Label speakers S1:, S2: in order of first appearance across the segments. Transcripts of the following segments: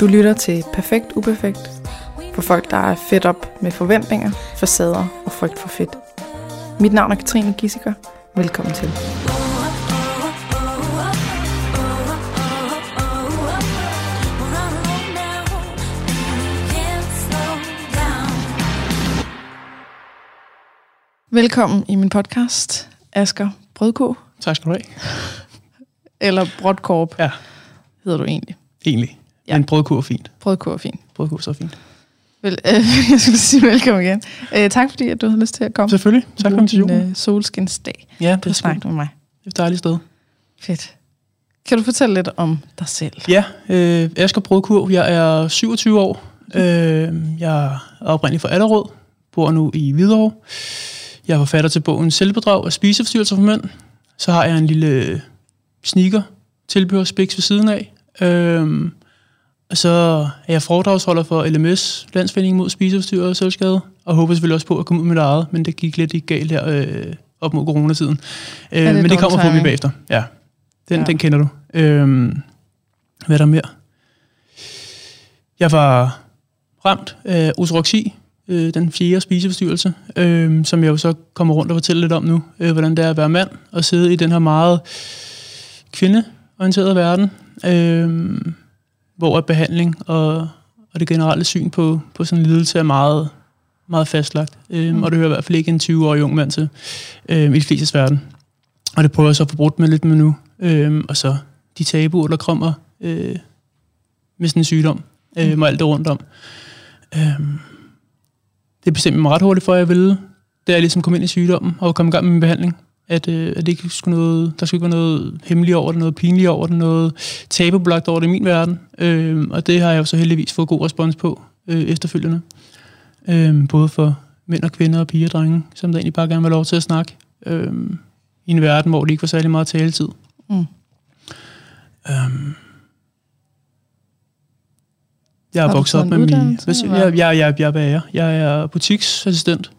S1: Du lytter til Perfekt Uperfekt for folk, der er fedt op med forventninger, facader og frygt for fedt. Mit navn er Katrine Gissiker. Velkommen til. Velkommen i min podcast, Asker Brødko,
S2: Tak skal du have.
S1: eller Brodkorp
S2: Ja,
S1: hedder du egentlig.
S2: egentlig.
S1: Ja.
S2: Men brødkurv er fint.
S1: Brødko er fint.
S2: Brødkurv er så fint.
S1: Vel, øh, jeg skulle sige velkommen igen. Øh, tak fordi, at du havde lyst til at komme.
S2: Selvfølgelig. Tak
S1: Bruge
S2: invitationen.
S1: din, øh, solskinsdag
S2: Ja, det er
S1: snakke
S2: sgu
S1: med mig.
S2: et dejligt sted.
S1: Fedt. Kan du fortælle lidt om dig selv?
S2: Ja, øh, Asger Brødkurv. Jeg er 27 år. Øh, jeg er oprindelig fra Allerød. Bor nu i Hvidovre. Jeg er forfatter til bogen Selvbedrag og spiseforstyrrelser for mænd. Så har jeg en lille sneaker tilbehørspiks ved siden af. Øh, og så er jeg foredragsholder for LMS, Landsforeningen mod spiseforstyrrelser og selvskade, og håber selvfølgelig også på at komme ud med det eget, men det gik lidt i galt her øh, op mod coronatiden. Øh,
S1: det
S2: men det kommer på
S1: timing?
S2: bagefter. Ja, den,
S1: Ja.
S2: den kender du. Øh, hvad er der mere? Jeg var ramt af osroxi, øh, den fjerde spiseforstyrrelse, øh, som jeg jo så kommer rundt og fortæller lidt om nu, øh, hvordan det er at være mand og sidde i den her meget kvindeorienterede verden, øh, hvor behandling og, og det generelle syn på, på sådan en lidelse er meget, meget fastlagt. Øh,
S1: Mm.
S2: Og det hører i hvert fald ikke en 20-årig ung mand til øh, i de flestes verden. Og det prøver jeg så at få brudt med lidt med nu. Øh, og så de tabuer, der kommer øh, med sådan en sygdom, øh, og alt det rundt om. Øh, det bestemte mig ret hurtigt for, at jeg ville, da jeg ligesom kom ind i sygdommen og kom i gang med min behandling, at, øh, at det ikke skulle noget, der skulle ikke være noget hemmeligt over det, noget pinligt over det, noget tabubelagt over det i min verden. Øh, og det har jeg jo så heldigvis fået god respons på øh, efterfølgende. Øh, både for mænd og kvinder og piger og drenge, som der egentlig bare gerne vil have lov til at snakke. Øh, I en verden, hvor det ikke var særlig meget taletid.
S1: Mm.
S2: Øhm, jeg er vokset op med min...
S1: uddannelse,
S2: jeg, jeg, jeg, jeg, er bager. Jeg er butiksassistent.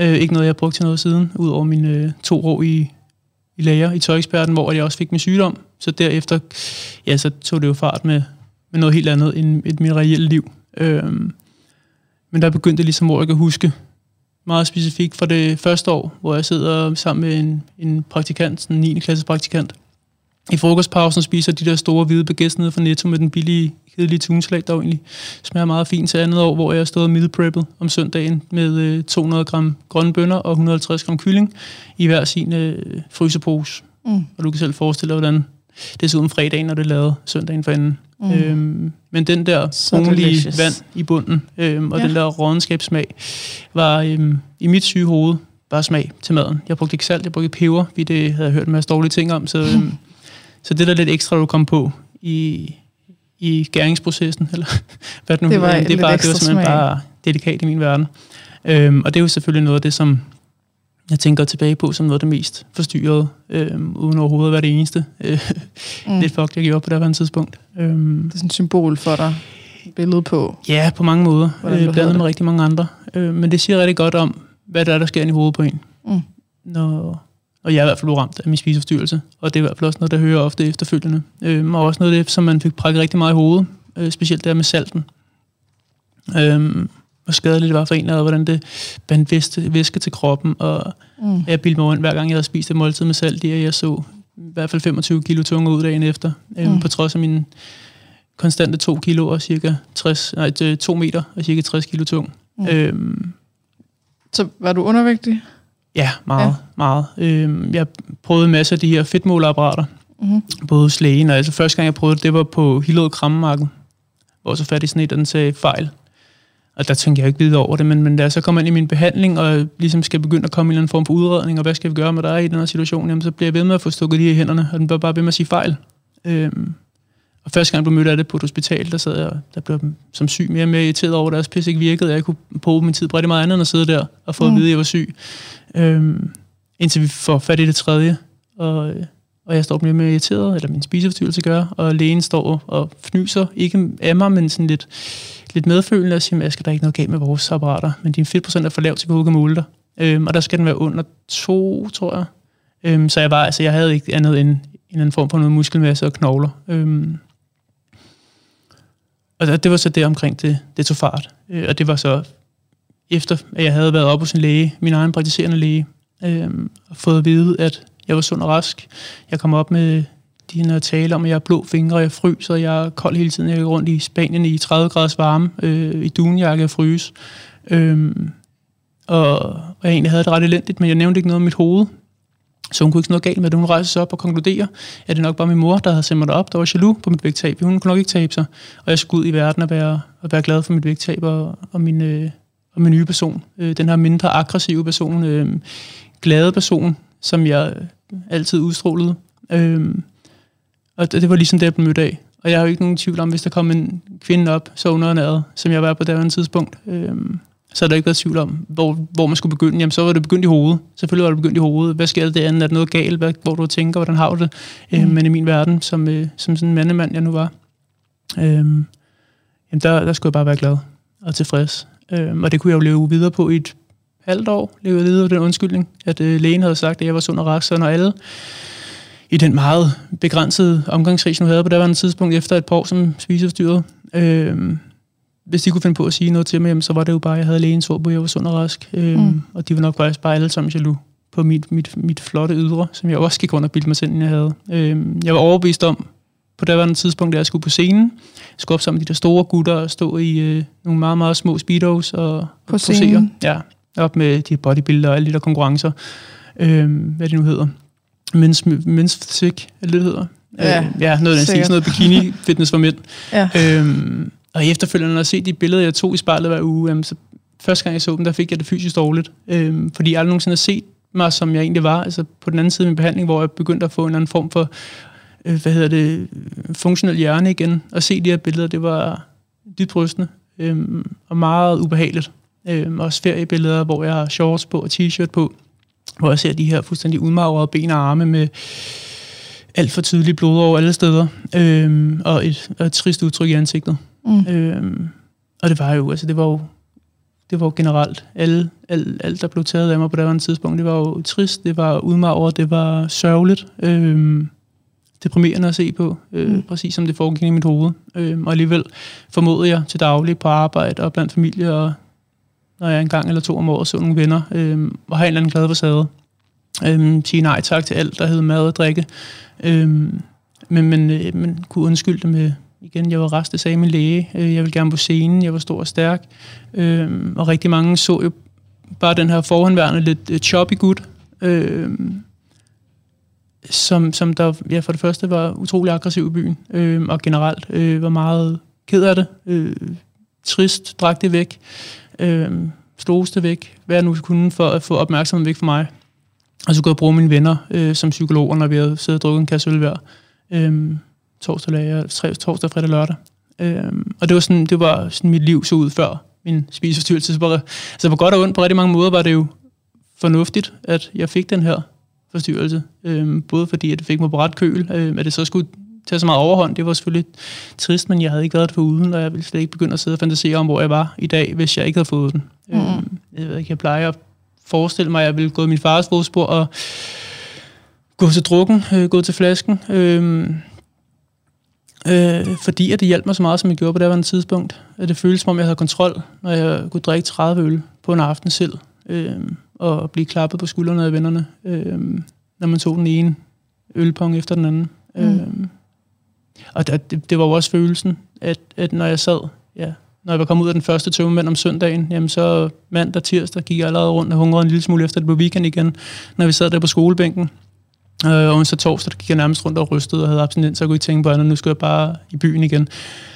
S2: Øh, ikke noget, jeg har brugt til noget siden, udover mine øh, to år i, i læger i tøjeksperten, hvor jeg også fik min sygdom. Så derefter, ja, så tog det jo fart med, med noget helt andet end et mit reelle liv. Øh, men der begyndte ligesom, hvor jeg kan huske meget specifikt for det første år, hvor jeg sidder sammen med en, en praktikant, sådan en 9. klasse praktikant. I frokostpausen spiser de der store hvide baguettes nede fra Netto med den billige, kedelige tunsalat, der jo egentlig smager meget fint til andet år, hvor jeg stod meal preppet om søndagen med øh, 200 gram grønne bønner og 150 gram kylling i hver sin øh, frysepose.
S1: Mm.
S2: Og du kan selv forestille dig, hvordan det så ud om fredagen, når det er lavet søndagen for enden.
S1: Mm.
S2: Øhm, men den der
S1: delicious.
S2: vand i bunden, øhm, og
S1: Ja.
S2: ja. den der rådenskabssmag, var øhm, i mit syge hoved bare smag til maden. Jeg brugte ikke salt, jeg brugte peber, fordi det havde jeg hørt en masse dårlige ting om, så, øhm, så det der lidt ekstra, du kom på i, i gæringsprocessen, eller hvad det nu
S1: Det var
S2: det, er bare, det var simpelthen
S1: smag.
S2: bare delikat i min verden. Øhm, og det er jo selvfølgelig noget af det, som jeg tænker tilbage på som noget af det mest forstyrrede, øhm, uden overhovedet at være det eneste. Øh,
S1: Mm.
S2: Lidt fuck, jeg gjorde på det her tidspunkt. Øhm,
S1: Det er sådan et symbol for dig. Et billede på.
S2: ja, på mange måder. Øh, blandet
S1: det.
S2: med rigtig mange andre. Øh, men det siger rigtig godt om, hvad der er, der sker i hovedet på en.
S1: Mm.
S2: Når, og jeg er i hvert fald ramt af min spiseforstyrrelse. Og det er i hvert fald også noget, der hører ofte efterfølgende. Øh, og også noget af det, som man fik prakket rigtig meget i hovedet. Øh, specielt der med salten. Øh, hvor skadeligt det var for en, og hvordan det bandt væske, væske til kroppen. Og
S1: Mm.
S2: jeg bildte mig rundt, hver gang jeg havde spist et måltid med salt, i, at jeg så i hvert fald 25 kilo tungere ud dagen efter. Mm.
S1: Mm.
S2: Øhm, på trods af mine konstante 2 kilo og cirka 60, nej, det er 2 meter og cirka 60 kilo tung.
S1: Mm.
S2: Øhm,
S1: Så var du undervægtig?
S2: Ja, meget,
S1: Ja.
S2: meget. Øhm, jeg prøvede en masse af de her fedtmålerapparater,
S1: Mm.
S2: både hos lægen, og altså første gang jeg prøvede det, det var på Hillerød Krammarken, hvor så fat i sådan et, og den sagde fejl. Og der tænkte jeg ikke videre over det, men, men da jeg så kommer ind i min behandling, og ligesom skal begynde at komme i en eller anden form for udredning, og hvad skal vi gøre med dig i den her situation, jamen, så bliver jeg ved med at få stukket de her hænderne, og den bliver bare ved med at sige fejl. Øhm, og første gang jeg blev mødt af det på et hospital, der sad jeg, der blev som syg mere og mere irriteret over, at deres pisse ikke virkede, og jeg kunne bruge min tid på rigtig meget andet end at sidde der og få. Mm. at vide, at jeg var syg. Øhm, indtil vi får fat i det tredje, og, øh, og jeg står og bliver mere irriteret, eller min spiseforstyrrelse gør, og lægen står og fnyser, ikke af mig, men sådan lidt, lidt medfølende, og siger, at der er ikke noget galt med vores apparater, men din fedtprocent er for lav til, at vi kan måle dig. Øhm, og der skal den være under to, tror jeg. Øhm, så jeg var, altså, jeg havde ikke andet end en eller anden form for noget muskelmasse og knogler. Øhm, og det var så det omkring, det, det tog fart. Øh, og det var så efter, at jeg havde været op hos en læge, min egen praktiserende læge, øh, og fået at vide, at jeg var sund og rask. Jeg kom op med de her tale om, at jeg har blå fingre, jeg fryser, jeg er kold hele tiden. Jeg går rundt i Spanien i 30 graders varme, øh, i dunjakke og fryse. Øh, og, og jeg egentlig havde det ret elendigt, men jeg nævnte ikke noget om mit hoved. Så hun kunne ikke noget galt med det. Hun rejste sig op og konkluderer, at det nok bare min mor, der havde sendt mig derop, der var jaloux på mit vægttab. Hun kunne nok ikke tabe sig. Og jeg skulle ud i verden og være, og være glad for mit vægttab og, og, min, øh, og min nye person. Øh, den her mindre aggressive person, øh, glade person, som jeg altid udstrålede. Øh, og det, var ligesom det, jeg blev mødt af. Og jeg har jo ikke nogen tvivl om, hvis der kom en kvinde op, så underernæret, som jeg var på det tidspunkt. Øh, så har der ikke været tvivl om, hvor, hvor man skulle begynde. Jamen, så var det begyndt i hovedet. Selvfølgelig var det begyndt i hovedet. Hvad sker der det andet? Er der noget galt? Hvad, hvor du tænker, hvordan har du det? Øh, mm. Øh, men i min verden, som, øh, som sådan en mandemand, jeg nu var, øh, jamen, der, der skulle jeg bare være glad og tilfreds. Øh, og det kunne jeg jo leve videre på i et halvt år. Leve videre den undskyldning, at øh, lægen havde sagt, at jeg var sund og rak. Så når alle i den meget begrænsede omgangskreds, nu havde på det var en tidspunkt efter et par år som spiseforstyrret, øh, hvis de kunne finde på at sige noget til mig, så var det jo bare, at jeg havde lægens ord på, at jeg var sund og rask. Øhm, mm. Og de var nok faktisk bare alle sammen jaloux på mit, mit, mit flotte ydre, som jeg også gik rundt og bildte mig selv, jeg havde. Øhm, jeg var overbevist om, på det var en tidspunkt, da jeg skulle på scenen, jeg skulle op sammen med de der store gutter og stå i øh, nogle meget, meget små speedos og
S1: på scenen.
S2: Ja, op med de bodybuilder og alle de der konkurrencer. Øhm, hvad det nu hedder. Men's, men's Physique, eller det hedder. Ja, øh, ja noget af sådan noget bikini-fitness for mænd. ja. øhm, og efterfølgende, når jeg set de billeder, jeg tog i spejlet hver uge, jamen, så første gang jeg så dem, der fik jeg det fysisk dårligt. Øhm, fordi jeg aldrig nogensinde har set mig, som jeg egentlig var. Altså på den anden side af min behandling, hvor jeg begyndte at få en anden form for, øh, hvad hedder det, funktionel hjerne igen. Og se de her billeder, det var dybt rystende øhm, og meget ubehageligt. Øhm, også feriebilleder, hvor jeg har shorts på og t-shirt på, hvor jeg ser de her fuldstændig udmagrede ben og arme med alt for tydeligt blod over alle steder, øhm, og, et, og et trist udtryk i ansigtet. Mm. Øhm, og det var jo, altså det var jo, det var jo generelt, alle, alt, alt der blev taget af mig på det her tidspunkt, det var jo trist, det var udmagret, det var sørgeligt, øhm, deprimerende at se på, øh, mm. præcis som det foregik i mit hoved. Øhm, og alligevel formodede jeg til daglig på arbejde og blandt familie, og når jeg en gang eller to om året så nogle venner, øhm, og har en eller anden glad facade. Øhm, sige nej tak til alt, der hed mad og drikke. Øhm, men, men, øh, men kunne undskylde det med, igen, jeg var rest, det sagde min læge, øh, jeg ville gerne på scenen, jeg var stor og stærk, øh, og rigtig mange så jo bare den her forhåndværende lidt øh, choppy gut, øh, som, som der ja, for det første var utrolig aggressiv i byen, øh, og generelt øh, var meget ked af det, øh, trist, drak det væk, øh, sloste væk, hvad jeg nu kunne for at få opmærksomheden væk fra mig. Og så kunne jeg bruge mine venner øh, som psykologer, når vi havde siddet og drukket en kasse øl hver. Øh, torsdag, lager, tre, torsdag, fredag, lørdag. Øh, og det var, sådan, det var sådan, mit liv så ud før min spiseforstyrrelse. Så på, altså på godt og ondt, på rigtig mange måder, var det jo fornuftigt, at jeg fik den her forstyrrelse. Øhm, både fordi, at det fik mig på ret køl, øhm, at det så skulle tage så meget overhånd. Det var selvfølgelig trist, men jeg havde ikke været det for uden, og jeg ville slet ikke begynde at sidde og fantasere om, hvor jeg var i dag, hvis jeg ikke havde fået den. Mm. Øhm, jeg ved ikke, jeg plejer at forestille mig, at jeg ville gå i min fars fodspor og gå til drukken, øh, gå til flasken. Øhm, Øh, fordi at det hjalp mig så meget, som jeg gjorde på det her tidspunkt. At det føltes som om, jeg havde kontrol, når jeg kunne drikke 30 øl på en aften selv. Øh, og blive klappet på skuldrene af vennerne, øh, når man tog den ene ølpong efter den anden. Mm. Øh, og det, det var jo også følelsen, at, at når jeg sad, ja, når jeg var kommet ud af den første tøvmand om søndagen, jamen så mandag, tirsdag gik jeg allerede rundt og hungrede en lille smule efter det på weekend igen, når vi sad der på skolebænken. Øh, og så torsdag der gik jeg nærmest rundt og rystede og havde abstinens, så jeg kunne ikke tænke på andet. Nu skulle jeg bare i byen igen.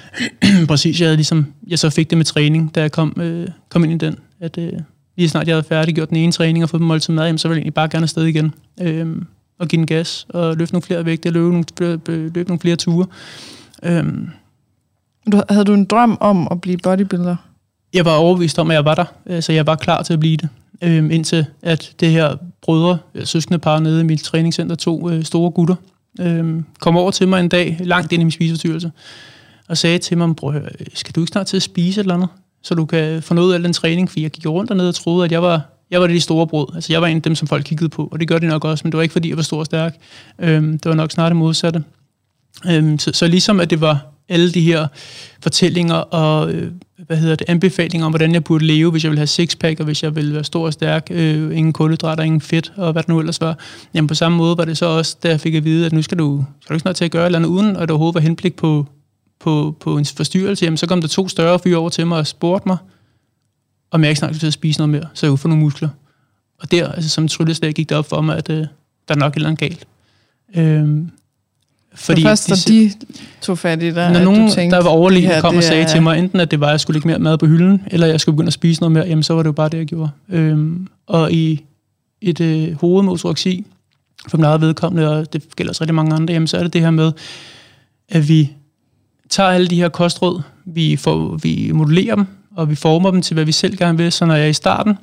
S2: Præcis, jeg, havde ligesom, jeg så fik det med træning, da jeg kom, øh, kom ind i den. At øh, lige snart jeg havde færdiggjort den ene træning og fået dem måltid mad, jamen, så ville jeg egentlig bare gerne afsted igen. Øh, og give den gas og løfte nogle flere vægte, løbe nogle, løbe nogle flere ture. Øh,
S1: du, havde du en drøm om at blive bodybuilder?
S2: Jeg var overbevist om, at jeg var der, så jeg var klar til at blive det øh, indtil at det her brødre, øh, søskende par nede i mit træningscenter, to øh, store gutter, øh, kom over til mig en dag, langt ind i min spiseforstyrrelse, og sagde til mig, bror, skal du ikke snart til at spise et eller andet, så du kan få noget af den træning, for jeg gik rundt dernede og troede, at jeg var, jeg var det de store brød. Altså jeg var en af dem, som folk kiggede på, og det gør de nok også, men det var ikke fordi, jeg var stor og stærk. Øhm, det var nok snart det modsatte. Øhm, så, så ligesom at det var alle de her fortællinger og øh, hvad hedder det, anbefalinger om, hvordan jeg burde leve, hvis jeg vil have sixpack, og hvis jeg vil være stor og stærk, øh, ingen kulhydrater, ingen fedt, og hvad det nu ellers var. Jamen på samme måde var det så også, da jeg fik at vide, at nu skal du, skal du ikke snart til at gøre et eller andet, uden at det overhovedet var henblik på, på, på en forstyrrelse. Jamen så kom der to større fyre over til mig og spurgte mig, om jeg ikke snart skulle til at spise noget mere, så jeg kunne få nogle muskler. Og der, altså som trylleslag, gik det op for mig, at øh, der er nok et eller andet galt. Øhm,
S1: fordi så først, de, de tog fat i dig,
S2: når nogen, tænkte, der var overlægen, der kom og sagde er... til mig, enten at det var, at jeg skulle lægge mere mad på hylden, eller jeg skulle begynde at spise noget mere, jamen så var det jo bare det, jeg gjorde. Øhm, og i et øh, hovedmotoraxi, for min eget vedkommende, og det gælder også rigtig mange andre, jamen så er det det her med, at vi tager alle de her kostråd, vi, får, vi modellerer dem, og vi former dem til, hvad vi selv gerne vil. Så når jeg i starten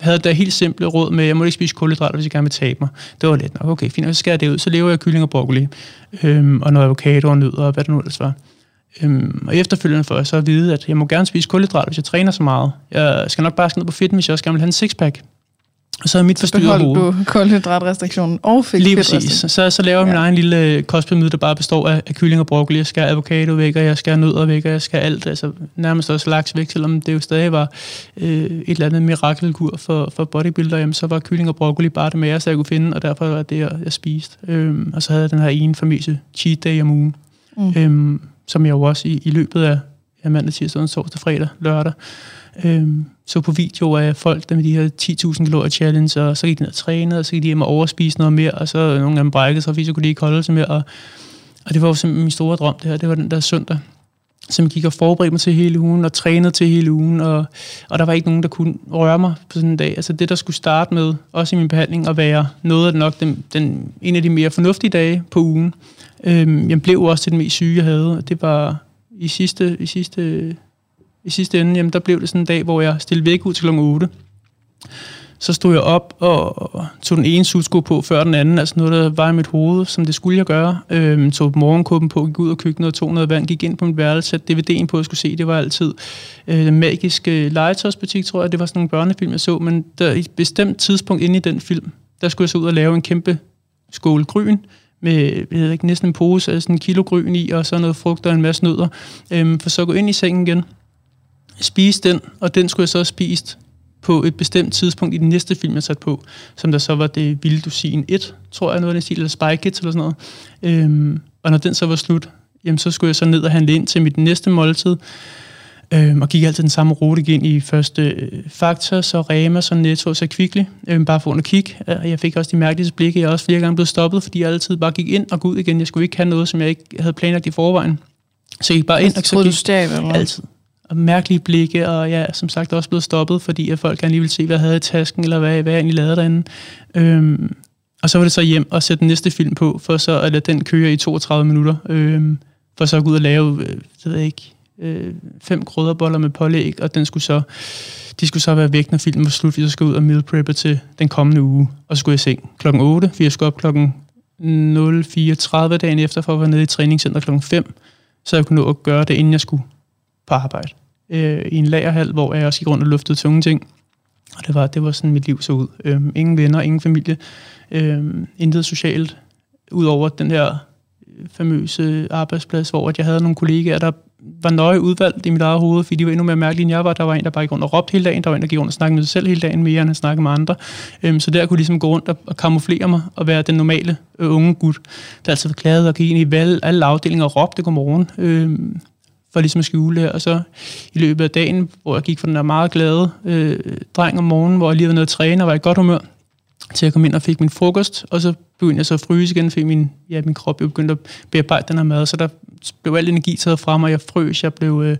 S2: havde det helt simple råd med, at jeg må ikke spise kulhydrater, hvis jeg gerne vil tabe mig. Det var let nok. Okay, fint, så skærer det ud. Så lever jeg kylling og broccoli, øhm, og noget avocado og nødder, og hvad det nu ellers var. Øhm, og efterfølgende får jeg så at vide, at jeg må gerne spise kulhydrater, hvis jeg træner så meget. Jeg skal nok bare skal ned på fitness, hvis jeg også gerne vil have en sixpack. Så er mit forstyrret hoved.
S1: du kulhydratrestriktionen og fik
S2: Lige præcis. Så, så laver jeg ja. min egen lille kostpyramide, der bare består af, af kylling og broccoli. Jeg have avocado væk, og jeg have nødder væk, og jeg have alt. Altså nærmest også laks væk, selvom det jo stadig var øh, et eller andet mirakelkur for, for bodybuilder. Jamen, så var kylling og broccoli bare det mere, så jeg kunne finde, og derfor var det, jeg, jeg spiste. Øhm, og så havde jeg den her ene famøse cheat day om ugen, mm. øhm, som jeg jo også i, i løbet af, af mandag, tirsdag, torsdag, fredag, lørdag, øhm, så på videoer af folk, der med de her 10.000 kalorier challenge, og så gik de ned og trænede, og så gik de hjem og overspise noget mere, og så nogle af dem brækkede sig, fordi så kunne de ikke holde sig mere. Og, og det var jo simpelthen min store drøm, det her. Det var den der søndag, som jeg gik og forberedte mig til hele ugen, og trænede til hele ugen, og, og der var ikke nogen, der kunne røre mig på sådan en dag. Altså det, der skulle starte med, også i min behandling, at være noget af den nok den, den, en af de mere fornuftige dage på ugen. Øhm, jeg blev også til den mest syge, jeg havde, og det var i sidste, i sidste i sidste ende, jamen, der blev det sådan en dag, hvor jeg stillede væk ud til kl. 8. Så stod jeg op og tog den ene sudsko på før den anden, altså noget, der var i mit hoved, som det skulle jeg gøre. Øhm, tog morgenkåben på, gik ud af køkkenet og tog noget vand, gik ind på mit værelse, satte DVD'en på, jeg skulle se, det var altid øh, den magiske øh, legetøjsbutik, tror jeg, det var sådan en børnefilm, jeg så, men der, i et bestemt tidspunkt inde i den film, der skulle jeg så ud og lave en kæmpe skål gryn, med jeg ved ikke, næsten en pose af sådan en kilo gryn i, og så noget frugt og en masse nødder, øhm, for så at gå ind i sengen igen, spise den, og den skulle jeg så spise på et bestemt tidspunkt i den næste film, jeg satte på, som der så var det Vilde Dusin 1, tror jeg, noget af den stil, eller Spy Kids eller sådan noget. Øhm, og når den så var slut, jamen, så skulle jeg så ned og handle ind til mit næste måltid, øhm, og gik altid den samme rute igen i første øh, Fakta, så Rema, så Netto, så Kvickly, øhm, bare for at kigge. Jeg fik også de mærkelige blikke, jeg også flere gange blev stoppet, fordi jeg altid bare gik ind og gå ud igen. Jeg skulle ikke have noget, som jeg ikke havde planlagt i forvejen. Så jeg gik bare ind, og så gik
S1: stjal, eller?
S2: altid og mærkelige blikke, og jeg er som sagt også blevet stoppet, fordi at folk gerne lige ville se, hvad jeg havde i tasken, eller hvad, hvad jeg egentlig lavede derinde. Øhm, og så var det så hjem og sætte den næste film på, for så at lade den køre i 32 minutter, øhm, for så at gå ud og lave, øh, det ved jeg ikke, øh, fem krydderboller med pålæg, og den skulle så, de skulle så være væk, når filmen var slut, fordi jeg skulle ud og meal prepper til den kommende uge, og så skulle jeg i seng klokken 8, fordi jeg skulle op klokken 04.30 dagen efter, for at være nede i træningscenter klokken 5, så jeg kunne nå at gøre det, inden jeg skulle på arbejde øh, i en lagerhal, hvor jeg også gik rundt og luftede tunge ting. Og det var, det var sådan, mit liv så ud. Øh, ingen venner, ingen familie, øh, intet socialt, udover den her famøse arbejdsplads, hvor jeg havde nogle kollegaer, der var nøje udvalgt i mit eget hoved, fordi de var endnu mere mærkelige, end jeg var. Der var en, der bare gik rundt og råbte hele dagen, der var en, der gik rundt og snakkede med sig selv hele dagen, mere end at snakke med andre. Øhm, så der kunne jeg ligesom gå rundt og, og kamuflere mig og være den normale øh, unge gut, der altid var glad og gik ind i valg, alle afdelinger og råbte godmorgen. Øhm, for ligesom at skjule det. Og så i løbet af dagen, hvor jeg gik fra den der meget glade øh, dreng om morgenen, hvor jeg lige var nede at træne og var i godt humør, til at komme ind og fik min frokost, og så begyndte jeg så at fryse igen, fordi min, ja, min krop jo begyndte at bearbejde den her mad, så der blev al energi taget fra mig, jeg frøs, jeg blev øh,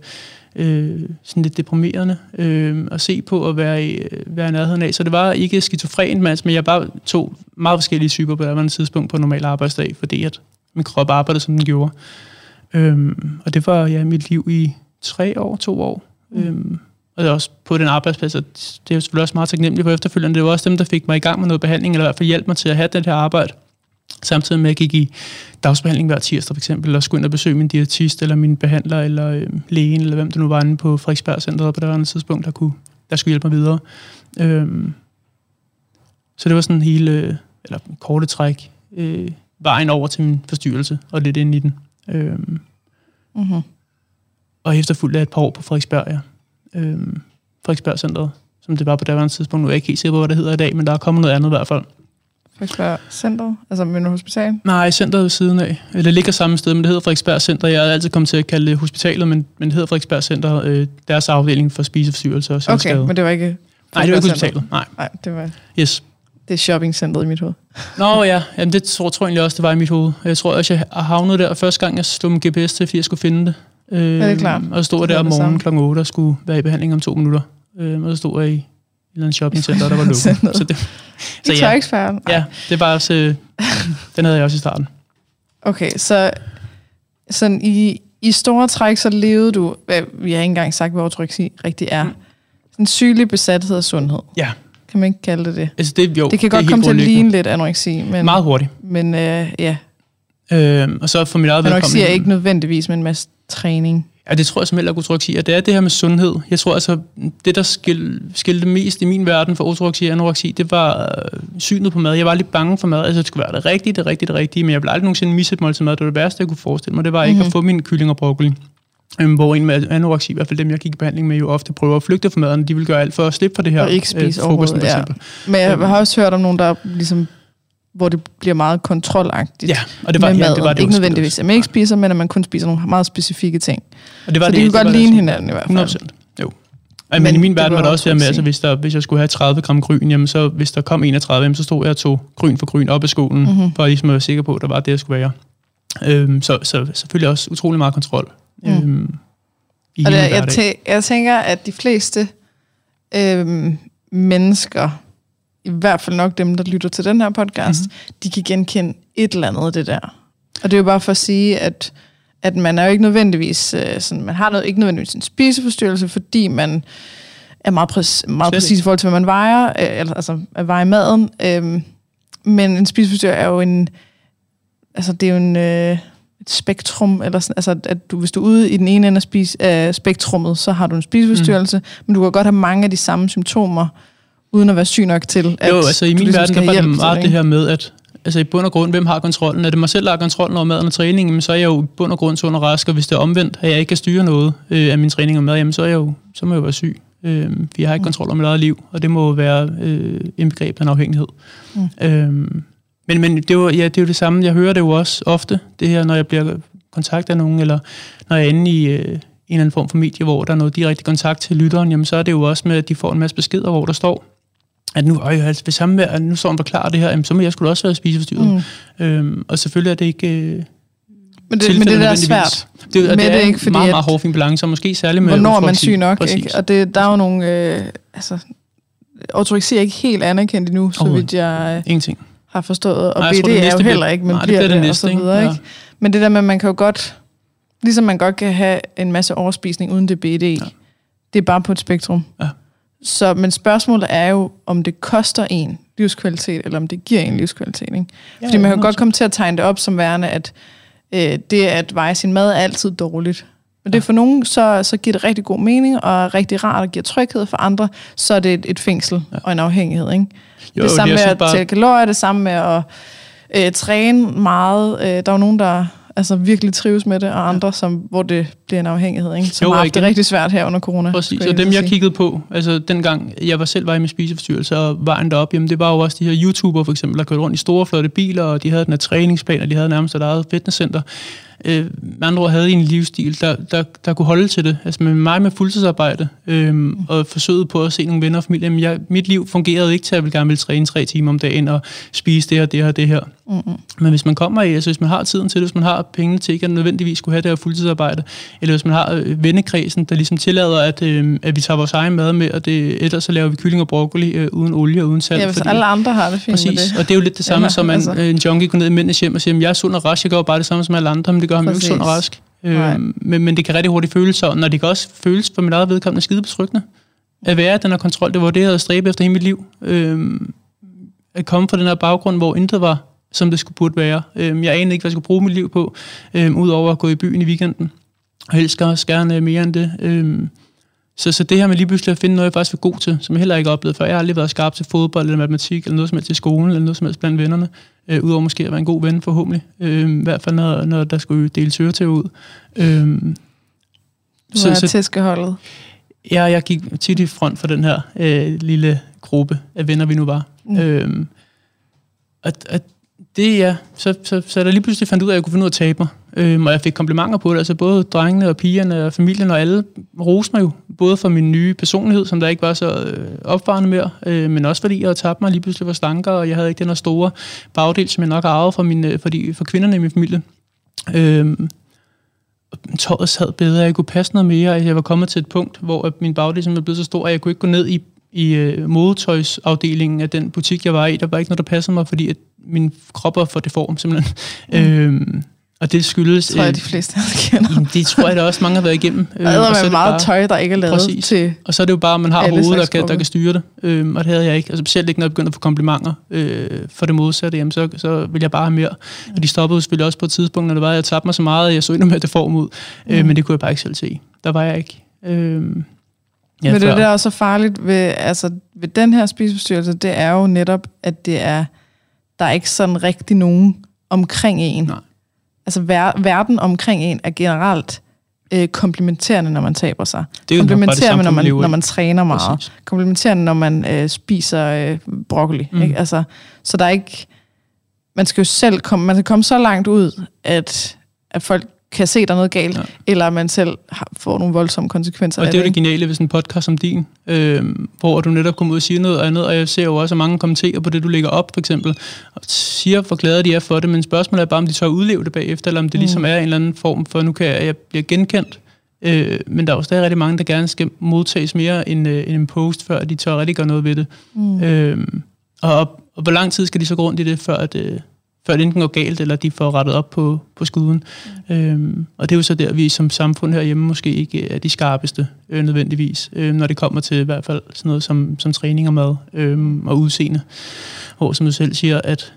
S2: øh, sådan lidt deprimerende øh, at se på og være, i, øh, være i nærheden af. Så det var ikke skizofren, men altså, men jeg bare tog meget forskellige typer på et tidspunkt på en normal arbejdsdag, fordi at min krop arbejdede, som den gjorde. Øhm, og det var ja, mit liv i tre år, to år. Mm. Øhm, og det er også på den arbejdsplads, og det er jo selvfølgelig også meget taknemmelig for efterfølgende. Det var også dem, der fik mig i gang med noget behandling, eller i hvert fald hjalp mig til at have det her arbejde. Samtidig med, at jeg gik i dagsbehandling hver tirsdag for eksempel, og skulle ind og besøge min diætist, eller min behandler, eller øh, lægen, eller hvem det nu var inde på Frederiksberg Centeret på det andet tidspunkt, der, kunne, der skulle hjælpe mig videre. Øhm, så det var sådan hele, eller korte træk, øh, vejen over til min forstyrrelse, og lidt ind i den. Øhm,
S1: Mm-hmm.
S2: Og efterfulgt af et par år på Frederiksberg, ja. Øhm, Frederiksberg Centeret, som det var på daværende tidspunkt. Nu er jeg ikke helt sikker på, hvad det hedder i dag, men der er kommet noget andet i hvert fald.
S1: Frederiksberg Center, altså Mønne Hospital?
S2: Nej, centret ved siden af. Det ligger samme sted, men det hedder Frederiksberg Center. Jeg har altid kommet til at kalde det hospitalet, men, men det hedder Frederiksberg Center. Øh, deres afdeling for spiseforstyrrelser og
S1: Okay,
S2: selvskade.
S1: men det var ikke...
S2: Nej, det var ikke hospitalet. Nej,
S1: Nej, det var
S2: yes.
S1: det er shoppingcenteret i mit hoved.
S2: Nå ja, Jamen, det tror, tror jeg egentlig også, det var i mit hoved. Jeg tror også, jeg havnede der første gang, jeg slog min GPS til, fordi jeg skulle finde det. Øh,
S1: det er klart.
S2: Og så stod der
S1: er
S2: om morgenen kl. 8 og skulle være i behandling om to minutter. Øh, og så stod jeg i et eller andet shoppingcenter, der var lukket. Så det,
S1: I
S2: så ja,
S1: Tøjksfærden?
S2: ja, det var også... Øh, den havde jeg også i starten.
S1: Okay, så sådan i, i store træk, så levede du, hvad, vi har ikke engang sagt, hvad ortoreksi rigtig er. En sygelig besathed af sundhed.
S2: Ja,
S1: Kan man ikke kalde det det?
S2: altså det, jo,
S1: Det kan godt
S2: helt
S1: komme til at ligne lidt anoreksi, men,
S2: Meget hurtigt.
S1: men øh, ja,
S2: Øh, og så for mit eget
S1: anoreksi er ikke nødvendigvis med en masse træning.
S2: Ja, det tror jeg som heller ikke ortoreksi er. Det er det her med sundhed. Jeg tror altså, det der skil, skilte mest i min verden for ortoreksi og anoreksi, det var øh, synet på mad. Jeg var lidt bange for mad. Altså, det skulle være det rigtige, det rigtige, det rigtige, men jeg ville aldrig nogensinde misse et måltid mad. Det var det værste, jeg kunne forestille mig. Det var ikke
S1: Mhm.
S2: at få min kylling og broccoli. Øhm, hvor en med anoreksi, i hvert fald dem, jeg gik i behandling med, jo ofte prøver at flygte fra maden. De vil gøre alt for at slippe for det her
S1: Og ikke spise
S2: frokosten, for
S1: overhovedet, ja. Men jeg
S2: Øhm.
S1: har også hørt om nogen, der ligesom, hvor det bliver meget kontrolagtigt
S2: Ja, og det var,
S1: med
S2: ja, det var det
S1: ikke nødvendigvis, at man ikke spiser, men at man kun spiser nogle meget specifikke ting.
S2: Og det var
S1: så
S2: det,
S1: de kan
S2: det
S1: godt
S2: var
S1: ligne
S2: det.
S1: hinanden i hvert fald.
S2: 100 procent, jo. Ej, men,
S1: Men
S2: i min
S1: det
S2: verden
S1: var
S2: det også det her med, altså, hvis, der, hvis jeg skulle have 30 gram gryn, jamen så hvis der kom 31, jamen, så stod jeg og tog gryn for gryn op af skolen,
S1: Mhm.
S2: mm-hmm. for at ligesom at være sikker på, at der var det, jeg skulle være. Øhm, så, så selvfølgelig også utrolig meget kontrol.
S1: Mm.
S2: Øhm, i
S1: Og det, jeg, tæ- jeg tænker, at de fleste øhm, mennesker, i hvert fald nok dem, der lytter til den her podcast,
S2: Mhm.
S1: mm-hmm. de kan genkende et eller andet af det der. Og det er jo bare for at sige, at, at man er jo ikke nødvendigvis, øh, sådan, man har noget, ikke nødvendigvis en spiseforstyrrelse, fordi man er meget, præs, meget
S2: Slet
S1: præcis i forhold til, hvad man vejer, øh, eller, altså at veje maden. Øhm, men en spiseforstyrrelse er jo en, altså det er jo en, øh, et spektrum, eller sådan, altså at du, hvis du er ude i den ene ende af, spis, af spektrummet, så har du en spiseforstyrrelse, mm. men du kan godt have mange af de samme symptomer, uden at være syg nok til, at
S2: Jo, altså i min
S1: ligesom
S2: verden, der var det meget det her med, at altså i bund og grund, hvem har kontrollen? Er det mig selv, der har kontrollen over maden og træningen, men så er jeg jo i bund og grund sund og rask, og hvis det er omvendt, at jeg ikke kan styre noget øh, af min træning og mad, jamen så, er jeg jo, så må jeg jo være syg. Øh, jeg har ikke
S1: Mm.
S2: kontrol over mit eget liv, og det må jo være øh, indbegreb af en afhængighed.
S1: Mm.
S2: Øh, men men det, jo, ja, det er jo det samme, jeg hører det jo også ofte, det her, når jeg bliver kontaktet af nogen, eller når jeg er inde i øh, en eller anden form for medie, hvor der er noget direkte kontakt til lytteren, jamen så er det jo også med, at de får en masse beskeder, hvor der står, at nu, øj, altså, hvis han, at nu står han forklarer det her, jamen, så må jeg skulle også være spiseforstyrret.
S1: Mm.
S2: Øhm, og selvfølgelig er det ikke øh,
S1: Men det, men det der er svært.
S2: Det,
S1: Men
S2: det
S1: det
S2: er ikke
S1: fordi,
S2: meget, meget hård fin balance, og måske særligt med
S1: Hvornår er man syg nok,
S2: Præcis.
S1: ikke? Og det, der er jo nogle... Øh, altså, ortoreksi er ikke helt anerkendt endnu, så vidt jeg øh,
S2: Ingenting.
S1: Har forstået. Og
S2: Nej, jeg
S1: BD
S2: tror, det
S1: er jo heller
S2: bliver-
S1: ikke, men
S2: Nej, det
S1: bliver
S2: bliver det
S1: det,
S2: næste,
S1: og så
S2: ikke?
S1: videre,
S2: Ja.
S1: ikke? Men det der med, at man kan jo godt... Ligesom man godt kan have en masse overspisning uden det BD, ja. det er bare på et spektrum.
S2: Ja.
S1: Så, men spørgsmålet er jo, om det koster en livskvalitet, eller om det giver en livskvalitet. Ikke?
S2: Ja,
S1: Fordi man kan
S2: 100%.
S1: godt komme til at tegne det op som værende, at øh, det at veje sin mad er altid dårligt. Og det er for nogen, så, så giver det rigtig god mening, og er rigtig rart og giver tryghed for andre, så er det et, et fængsel ja. og en afhængighed. Ikke?
S2: Jo,
S1: det samme med at
S2: bare-
S1: tælle kalorier, det samme med at øh, træne meget. Øh, der er jo nogen, der altså, virkelig trives med det, og andre, som, hvor det bliver en afhængighed, ikke? som
S2: Jo,
S1: har haft det rigtig svært her under corona.
S2: Præcis, og dem jeg
S1: sige.
S2: kiggede på, altså dengang jeg var selv var i med spiseforstyrrelse og vejen derop, jamen det var jo også de her YouTubere for eksempel, der kørte rundt i store flotte biler, og de havde den her træningsplan, og de havde nærmest et eget fitnesscenter. Øh, med andre ord havde de en livsstil, der, der, der kunne holde til det. Altså med mig med fuldtidsarbejde, øhm, og forsøget på at se nogle venner og familie. Jamen, jeg, mit liv fungerede ikke til, at jeg ville gerne ville træne tre timer om dagen og spise det her, det her, det her.
S1: Mm-mm.
S2: Men hvis man kommer i, altså hvis man har tiden til det, hvis man har pengene til ikke at nødvendigvis skulle have det her fuldtidsarbejde, eller hvis man har øh, vennekredsen, der ligesom tillader, at, øh, at vi tager vores egen mad med, og det, ellers så laver vi kylling og broccoli øh, uden olie og uden salt.
S1: Ja, hvis alle andre har det fint
S2: Præcis,
S1: med det.
S2: og det er jo lidt det samme
S1: Ja,
S2: som en,
S1: altså.
S2: altså. en junkie går ned i mændenes hjem og siger, "Jamen, jeg er sund og rask, jeg gør bare det samme som alle andre, men det gør ham jo ikke
S1: Præcis.
S2: sund og rask. Øh, men, men det kan rigtig hurtigt føles sådan, og det kan også føles for mit eget vedkommende skide betryggende. At være den her kontrol, det var det, jeg havde stræbet efter hele mit liv. Øh, at komme fra den her baggrund, hvor intet var, som det skulle burde være. Øh, jeg anede ikke, hvad jeg skulle bruge mit liv på, øh, udover at gå i byen i weekenden. Og helst også gerne mere end det. Øh, så, så det her med lige pludselig at finde noget, jeg faktisk er god til, som jeg heller ikke har oplevet før. Jeg har aldrig været skarp til fodbold eller matematik eller noget som helst i skolen eller noget som helst blandt vennerne. Øh, Udover måske at være en god ven forhåbentlig. Øh, I hvert fald når, når der skulle deles til ud. Øh,
S1: du så, så, tæskeholdet.
S2: Ja, jeg gik tit i front for den her øh, lille gruppe af venner, vi nu var. Mm. Øh, at, at det ja, så, så, så der lige pludselig fandt ud af, at jeg kunne finde ud af at tabe mig. Øhm, og jeg fik komplimenter på det, altså både drengene og pigerne og familien og alle roste mig jo, både for min nye personlighed, som der ikke var så øh, opvarende mere, øh, men også fordi jeg havde tabt mig lige pludselig var slankere, og jeg havde ikke den her store bagdel, som jeg nok arvet for, min, for, de, for kvinderne i min familie. Øhm, tøjet sad bedre, jeg kunne passe noget mere, jeg var kommet til et punkt, hvor min bagdel simpelthen blev så stor, at jeg kunne ikke gå ned i i øh, modetøjsafdelingen af den butik, jeg var i. Der var ikke noget, der passede mig, fordi at min krop var for deform, simpelthen. Mm. Øhm, og det skyldes...
S1: Det tror jeg, de fleste kender.
S2: Jamen, det tror jeg da også, mange har været igennem.
S1: Øh, og så er meget bare, tøj, der ikke er lavet præcis. til
S2: Og så er det jo bare, at man har hovedet, der kan, der kan styre det. Øhm, og det havde jeg ikke. Altså, specielt ikke, når jeg begyndte at få komplimenter øh, for det modsatte. Jamen, så, så ville jeg bare have mere. Og de stoppede selvfølgelig også på et tidspunkt, når det var, at jeg tabte mig så meget, at jeg så endnu mere det form ud. Øh, mm. Øh, men det kunne jeg bare ikke selv se. Der var jeg ikke. Øh,
S1: Ja, Men det, der er faktisk farligt ved, altså, ved den her spiseforstyrrelse, det er jo netop, at det er, der er ikke sådan rigtig nogen omkring en. Nej. Altså ver, verden omkring en er generelt øh, komplementerende, når man taber sig. Det er komplementerende, når man, når man træner meget. Præcis. Komplementerende, når man øh, spiser øh, broccoli. Mm. Ikke? Altså, så der er ikke... Man skal jo selv komme, man skal komme så langt ud, at, at folk kan se, der er noget galt, ja. eller man selv har, får nogle voldsomme konsekvenser.
S2: Og det er jo det geniale ved sådan en podcast som din, øh, hvor du netop kommer ud og siger noget andet, og jeg ser jo også, mange kommenterer på det, du lægger op, for eksempel, og siger, hvor glade de er for det, men spørgsmålet er bare, om de tør udleve det bagefter, eller om det mm. ligesom er en eller anden form for, nu kan jeg, jeg bliver genkendt, øh, men der er jo stadig rigtig mange, der gerne skal modtages mere end, øh, end en post, før de tør rigtig gøre noget ved det. Mm. Øh, og, og hvor lang tid skal de så gå rundt i det, før at, øh, før det enten går galt, eller de får rettet op på, på skuden. Mm. Øhm, og det er jo så der, vi som samfund herhjemme måske ikke er de skarpeste øh, nødvendigvis, øh, når det kommer til i hvert fald sådan noget som, som træning og mad øh, og udseende. Hvor, som du selv siger, at,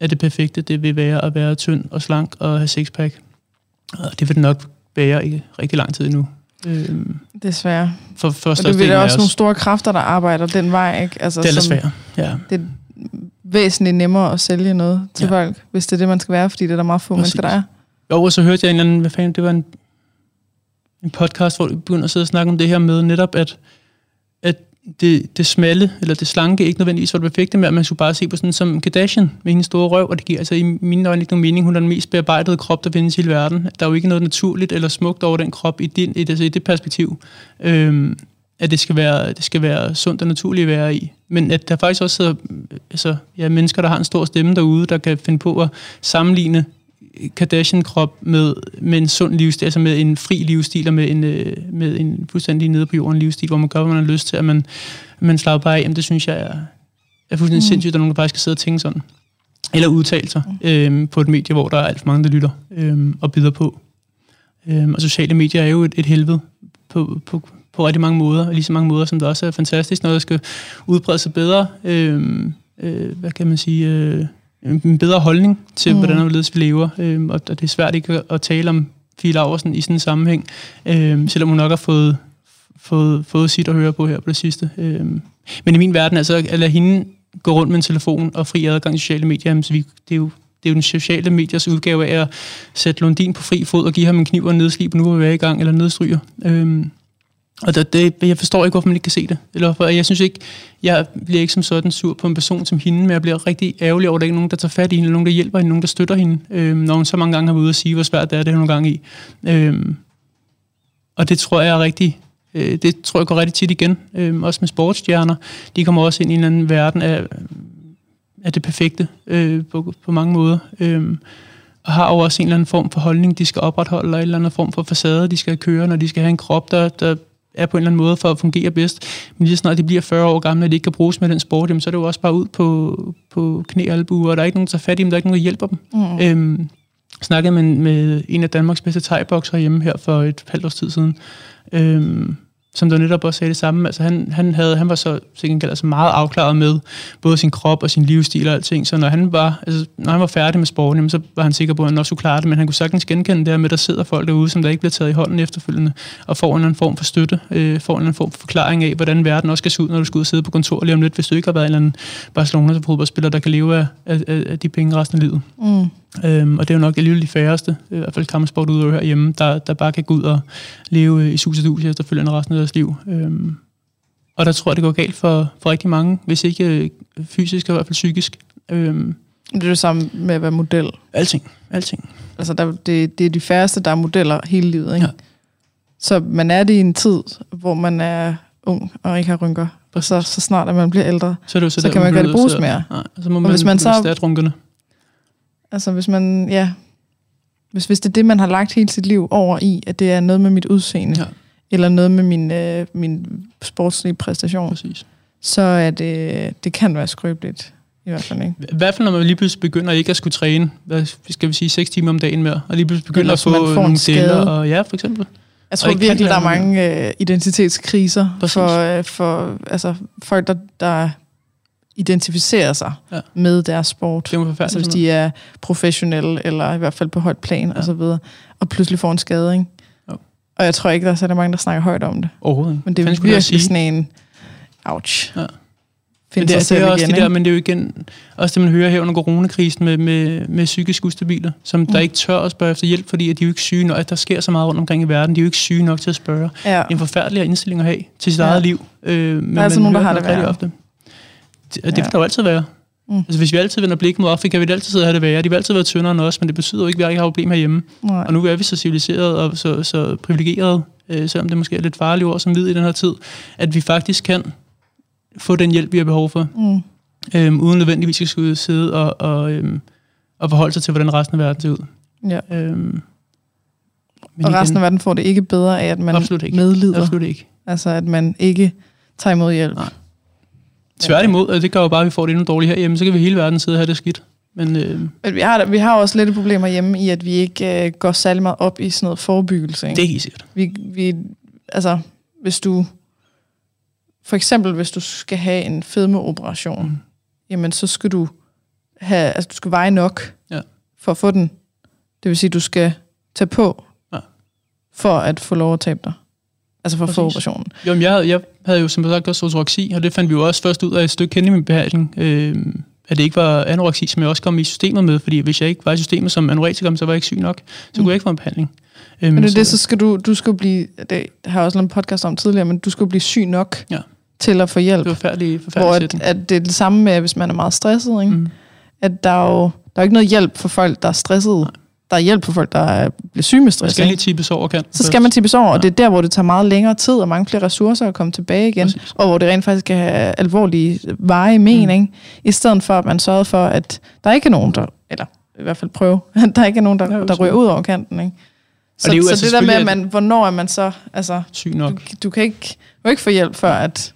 S2: at det perfekte, det vil være at være tynd og slank og have sixpack. Og det vil det nok være i rigtig lang tid endnu.
S1: Øhm, Desværre.
S2: For, for
S1: og det vil også nogle store kræfter, der arbejder den vej. Ikke? Altså,
S2: det er svært, ja.
S1: Det, væsentligt nemmere at sælge noget til ja. folk, hvis det er det, man skal være, fordi det er der meget få Præcis. mennesker, der er.
S2: Jo, og så hørte jeg en eller anden, hvad fanden, det var en, en podcast, hvor vi begyndte at sidde og snakke om det her med netop, at, at det, det smalle, eller det slanke, ikke nødvendigvis var det perfekte, men at man skulle bare se på sådan som Kardashian med hendes store røv, og det giver altså i mine øjne ikke nogen mening. Hun er den mest bearbejdede krop, der findes i hele verden. Der er jo ikke noget naturligt eller smukt over den krop i, din, i, det, altså i det perspektiv. Øhm, at det skal være, det skal være sundt og naturligt at være i. Men at der faktisk også sidder altså, ja, mennesker, der har en stor stemme derude, der kan finde på at sammenligne Kardashian-krop med, med en sund livsstil, altså med en fri livsstil, og med en, øh, med en fuldstændig nede på jorden livsstil, hvor man gør, hvad man har lyst til, at man, man slapper bare af. Jamen, det synes jeg er, er fuldstændig mm. sindssygt, at nogen, der faktisk skal sidde og tænke sådan. Eller udtale sig mm. øhm, på et medie, hvor der er alt for mange, der lytter øhm, og bider på. Øhm, og sociale medier er jo et, et helvede på, på, på rigtig mange måder, og lige så mange måder, som der også er fantastisk, når der skal udbrede sig bedre, øh, øh, hvad kan man sige, øh, en bedre holdning til, mm. hvordan vi lever, øh, og, og det er svært ikke at, tale om Fie Laversen i sådan en sammenhæng, øh, selvom hun nok har fået, fået, fået sit at høre på her på det sidste. Øh, men i min verden, altså at lade hende gå rundt med en telefon og fri adgang til sociale medier, så vi, det er jo det er jo den sociale mediers udgave af at sætte Lundin på fri fod og give ham en kniv og en og nu er vi i gang, eller nedstryger. Øhm, og det, det, jeg forstår ikke, hvorfor man ikke kan se det. Eller for, jeg synes ikke, jeg bliver ikke som sådan sur på en person som hende, men jeg bliver rigtig ærgerlig over, at der ikke er nogen, der tager fat i hende, eller nogen, der hjælper hende, nogen, der støtter hende, øh, når hun så mange gange har været ude og sige, hvor svært det er, det er nogle gange i. Øh, og det tror jeg er rigtig, øh, det tror jeg går rigtig tit igen, øh, også med sportsstjerner. De kommer også ind i en anden verden af, af det perfekte øh, på, på mange måder. Øh, og har jo også en eller anden form for holdning, de skal opretholde, eller en eller anden form for facade, de skal køre, når de skal have en krop, der, der er på en eller anden måde for at fungere bedst. Men lige snart de bliver 40 år gamle, og de ikke kan bruges med den sport, jamen, så er det jo også bare ud på, på knæ og albuer, og der er ikke nogen, der tager fat i dem, der er ikke nogen, der hjælper dem. Mm. Øhm, snakkede med, med en af Danmarks bedste thai hjemme her for et halvt års tid siden. Øhm, som der netop også sagde det samme. Altså han, han, havde, han var så sikkert altså meget afklaret med både sin krop og sin livsstil og alting. Så når han var, altså, når han var færdig med sporten, jamen, så var han sikker på, at han også kunne klare det. Men han kunne sagtens genkende det her med, at der sidder folk derude, som der ikke bliver taget i hånden efterfølgende, og får en eller anden form for støtte, øh, får en eller anden form for forklaring af, hvordan verden også skal se ud, når du skal ud og sidde på kontor lige om lidt, hvis du ikke har været en eller anden Barcelona-fodboldspiller, der kan leve af, af, af de penge resten af livet.
S1: Mm.
S2: Øhm, og det er jo nok alligevel de færreste, i hvert fald kampsportudøvere herhjemme, der, der bare kan gå ud og leve øh, i sus og dus efterfølgende resten af deres liv. Øhm, og der tror jeg, det går galt for, for rigtig mange, hvis ikke øh, fysisk, og i hvert fald psykisk. Øhm,
S1: Det er det samme med at være model.
S2: alting, alting.
S1: Altså, der, det, det er de færreste, der er modeller hele livet, ikke?
S2: Ja.
S1: Så man er det i en tid, hvor man er ung og ikke har rynker. Og så, så snart, at man bliver ældre.
S2: Så, det så,
S1: Så
S2: der,
S1: kan man gøre det bruges mere.
S2: Nej, og så må man,
S1: hvis man så-. Altså, hvis man, ja... Hvis, hvis det er det, man har lagt hele sit liv over i, at det er noget med mit udseende,
S2: Ja.
S1: eller noget med min, øh, min sportslige præstation,
S2: Præcis.
S1: så er det, det kan være skrøbeligt. I hvert fald, ikke?
S2: I hvert fald, når man lige pludselig begynder ikke at skulle træne, hvad skal vi sige, 6 timer om dagen mere, og lige pludselig begynder
S1: Eller
S2: at få nogle deller, og ja, for eksempel.
S1: Jeg tror virkelig, der er mange øh, identitetskriser
S2: Præcis.
S1: for, øh, for altså, folk, der, der identificerer sig
S2: Ja.
S1: med deres sport.
S2: Det er
S1: Altså hvis de er professionelle, eller i hvert fald på højt plan,
S2: Ja.
S1: og så videre, og pludselig får en skade, ikke?
S2: Jo.
S1: Og jeg tror ikke, der er så mange, der snakker højt om det.
S2: Overhovedet ikke.
S1: Men det er
S2: jeg
S1: virkelig sådan en, ouch.
S2: Ja. Men det, er, det er også
S1: igen,
S2: det der, men det er jo igen, også det, man hører her under coronakrisen med, med, med psykisk ustabile, som mm. der ikke tør at spørge efter hjælp, fordi at de er jo ikke syge nok, at der sker så meget rundt omkring i verden, de er jo ikke syge nok til at spørge.
S1: Ja.
S2: En forfærdelig indstilling at have til sit
S1: Ja.
S2: eget liv. Øh, men
S1: Der er altså nogen, der har det værre.
S2: Ofte. Det, og det
S1: Ja.
S2: vil der jo altid være.
S1: Mm.
S2: Altså hvis vi altid vender blikket mod Afrika, vil det altid have det værre. De vil altid være tyndere end os, men det betyder jo ikke, at vi ikke har problemer herhjemme.
S1: Nej.
S2: Og nu er vi så civiliseret og så, så privilegeret, øh, selvom det måske er lidt farligt ord som vid i den her tid, at vi faktisk kan få den hjælp, vi har behov for,
S1: Mm.
S2: øhm, uden nødvendigvis at skulle sidde og, og, øhm, og forholde sig til, hvordan resten af verden ser ud.
S1: Ja.
S2: Øhm, men
S1: Og resten af verden får det ikke bedre af, at man
S2: Absolut ikke.
S1: medlider.
S2: Absolut ikke.
S1: Altså, at man ikke tager imod hjælp.
S2: Nej. Tværtimod, og det gør jo bare, at vi får det endnu dårligt herhjemme, så kan vi hele verden sidde og have det skidt. Men øh,
S1: Men vi har, vi har også lidt et problem hjemme i, at vi ikke øh, går særlig meget op i sådan noget forebyggelse. Ikke?
S2: det er helt sikkert.
S1: Vi, vi, altså, hvis du... For eksempel, hvis du skal have en fedmeoperation,
S2: mm.
S1: jamen så skal du have, altså du skal veje nok
S2: Ja.
S1: for at få den. Det vil sige, du skal tage på
S2: Ja.
S1: for at få lov at tabe dig. Altså for at få operationen.
S2: Jo, men jeg, havde- jeg havde jo som sagt også ortoreksi, og det fandt vi jo også først ud af et stykke hen i min behandling, øh, at det ikke var anoreksi, som jeg også kom i systemet med, fordi hvis jeg ikke var i systemet som anorektiker, så var jeg ikke syg nok, så kunne jeg ikke få en behandling. Øhm,
S1: Men det, er det, så skal du, du skal blive, det har jeg også lavet en podcast om tidligere, men du skal blive syg nok
S2: Ja.
S1: til at få hjælp.
S2: det var forfærdelig,
S1: Hvor
S2: forfærdelig
S1: at, at det er det samme med, hvis man er meget stresset, ikke?
S2: Mm.
S1: at der er jo der er ikke noget hjælp for folk, der er stressede.
S2: Nej.
S1: Der er hjælp for folk, der er, bliver syge med
S2: Man
S1: stress.
S2: skal lige
S1: ikke?
S2: tippes over kanten.
S1: Så skal man tippes over,
S2: Ja.
S1: og det er der, hvor det tager meget længere tid og mange flere ressourcer at komme tilbage igen,
S2: Præcis.
S1: og hvor det rent faktisk kan have alvorlige veje mening, mm. i stedet for, at man sørger for, at der ikke er nogen, der, eller i hvert fald prøve, at der ikke er nogen, der, der
S2: så-
S1: ryger ud over kanten. Ikke? Så,
S2: det er jo
S1: så
S2: altså
S1: det der med, at man, hvornår er man så, altså,
S2: syg nok.
S1: du, du kan ikke, du kan ikke få hjælp, før at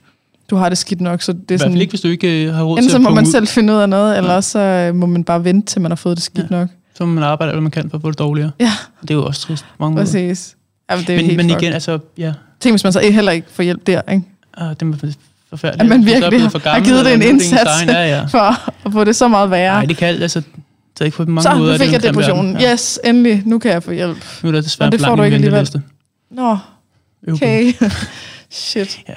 S1: du har det skidt nok, så det er
S2: I hvert
S1: sådan,
S2: ikke, hvis du ikke øh, har råd til
S1: så
S2: at
S1: må
S2: punge
S1: man
S2: ud.
S1: selv finde ud af noget, eller
S2: Ja.
S1: også så øh, må man bare vente, til man har fået det skidt
S2: Ja.
S1: nok.
S2: Så må man arbejde, alt, hvad man kan for at få det dårligere.
S1: Ja.
S2: Det er jo også trist. Mange.
S1: Præcis. Jamen, det er
S2: Men,
S1: helt
S2: men igen, altså, ja,
S1: Tænk, hvis man så heller ikke får hjælp der, ikke?
S2: ah, det er forfærdeligt.
S1: At man
S2: så
S1: virkelig har-
S2: for
S1: har
S2: gammel,
S1: givet det en indsats.
S2: Ja, ja.
S1: For at få det så meget værre.
S2: Nej, det kan alt, altså, det er ikke på mange
S1: så
S2: måder. er
S1: fik jeg depressionen.
S2: Ja.
S1: Yes, endelig. Nu kan jeg få hjælp.
S2: Nu er der desværre
S1: Og det får du ikke alligevel.
S2: venteliste.
S1: Nå,
S2: Okay.
S1: okay. Shit.
S2: Ja.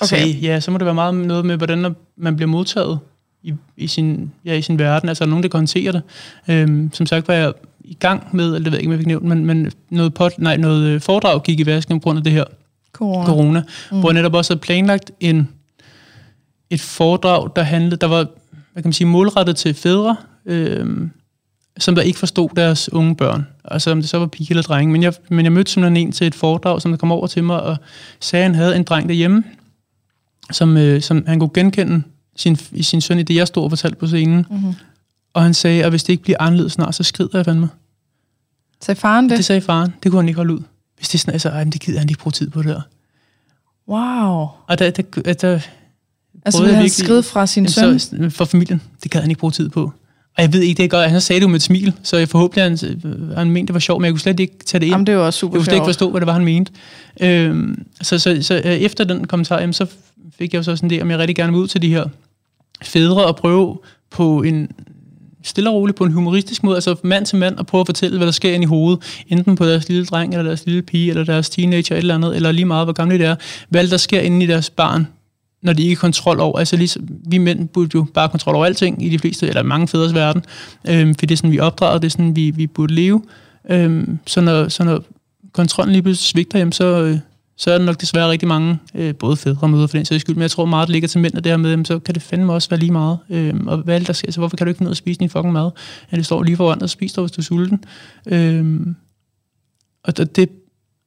S1: Okay.
S2: Så, ja, så må det være meget noget med, hvordan man bliver modtaget i, i, sin, ja, i sin verden. Altså, er der nogen, der kan håndtere det. Øhm, som sagt var jeg i gang med, eller det ved jeg ikke, om jeg fik nævnt, men, men noget, pot, nej, noget øh, foredrag gik i vasken på grund af det her
S1: Corona.
S2: corona, mm. hvor jeg netop også havde planlagt en, et foredrag, der handlede, der var, hvad kan man sige, målrettet til fædre, øhm, som der ikke forstod deres unge børn. Altså om det så var pige eller drenge. Men jeg, men jeg mødte simpelthen en til et foredrag, som der kom over til mig og sagde, at han havde en dreng derhjemme, som, øh, som han kunne genkende sin, sin søn i det, jeg stod og fortalte på scenen.
S1: Mm-hmm.
S2: Og han sagde, at hvis det ikke bliver anderledes snart, så skrider jeg fandme.
S1: Sagde faren det?
S2: Det sagde faren. Det kunne han ikke holde ud. Hvis det er sådan, altså, ej, det gider han ikke bruge tid på det der.
S1: Wow.
S2: Og der, der, der,
S1: Altså,
S2: Prøvede
S1: vil han skride fra sin søn?
S2: Så, for familien, det gad han ikke bruge tid på. Og jeg ved ikke, det er godt. Han sagde det jo med et smil, så jeg forhåbentlig, han, han mente, det var sjovt, men jeg kunne slet ikke tage det ind.
S1: Jamen, det var super
S2: Jeg kunne slet ikke forstå, hvad det var, han mente. Øhm, så, så, så øh, efter den kommentar, jamen, så fik jeg jo så sådan det, om jeg rigtig gerne vil ud til de her fædre og prøve på en stille og roligt på en humoristisk måde, altså mand til mand, og prøve at fortælle, hvad der sker ind i hovedet, enten på deres lille dreng, eller deres lille pige, eller deres teenager, eller et eller andet, eller lige meget, hvor gamle det er, hvad der sker inde i deres barn, når de ikke har kontrol over, altså ligesom, vi mænd burde jo bare have kontrol over alting i de fleste, eller mange fædres verden, øhm, for det er sådan, vi opdrager, det er sådan, vi, vi burde leve. Øhm, så, når, så når kontrollen lige pludselig svigter, jamen, så, øh, så er der nok desværre rigtig mange, øh, både fædre og mødre for den sags skyld, men jeg tror meget, det ligger til mænd, og det her med, jamen, så kan det fandme også være lige meget. Øh, og hvad er det, der sker? Så hvorfor kan du ikke finde ud af at spise din fucking mad? Ja, det står lige foran dig, og spis dig, hvis du er sulten. Øh, og det- det,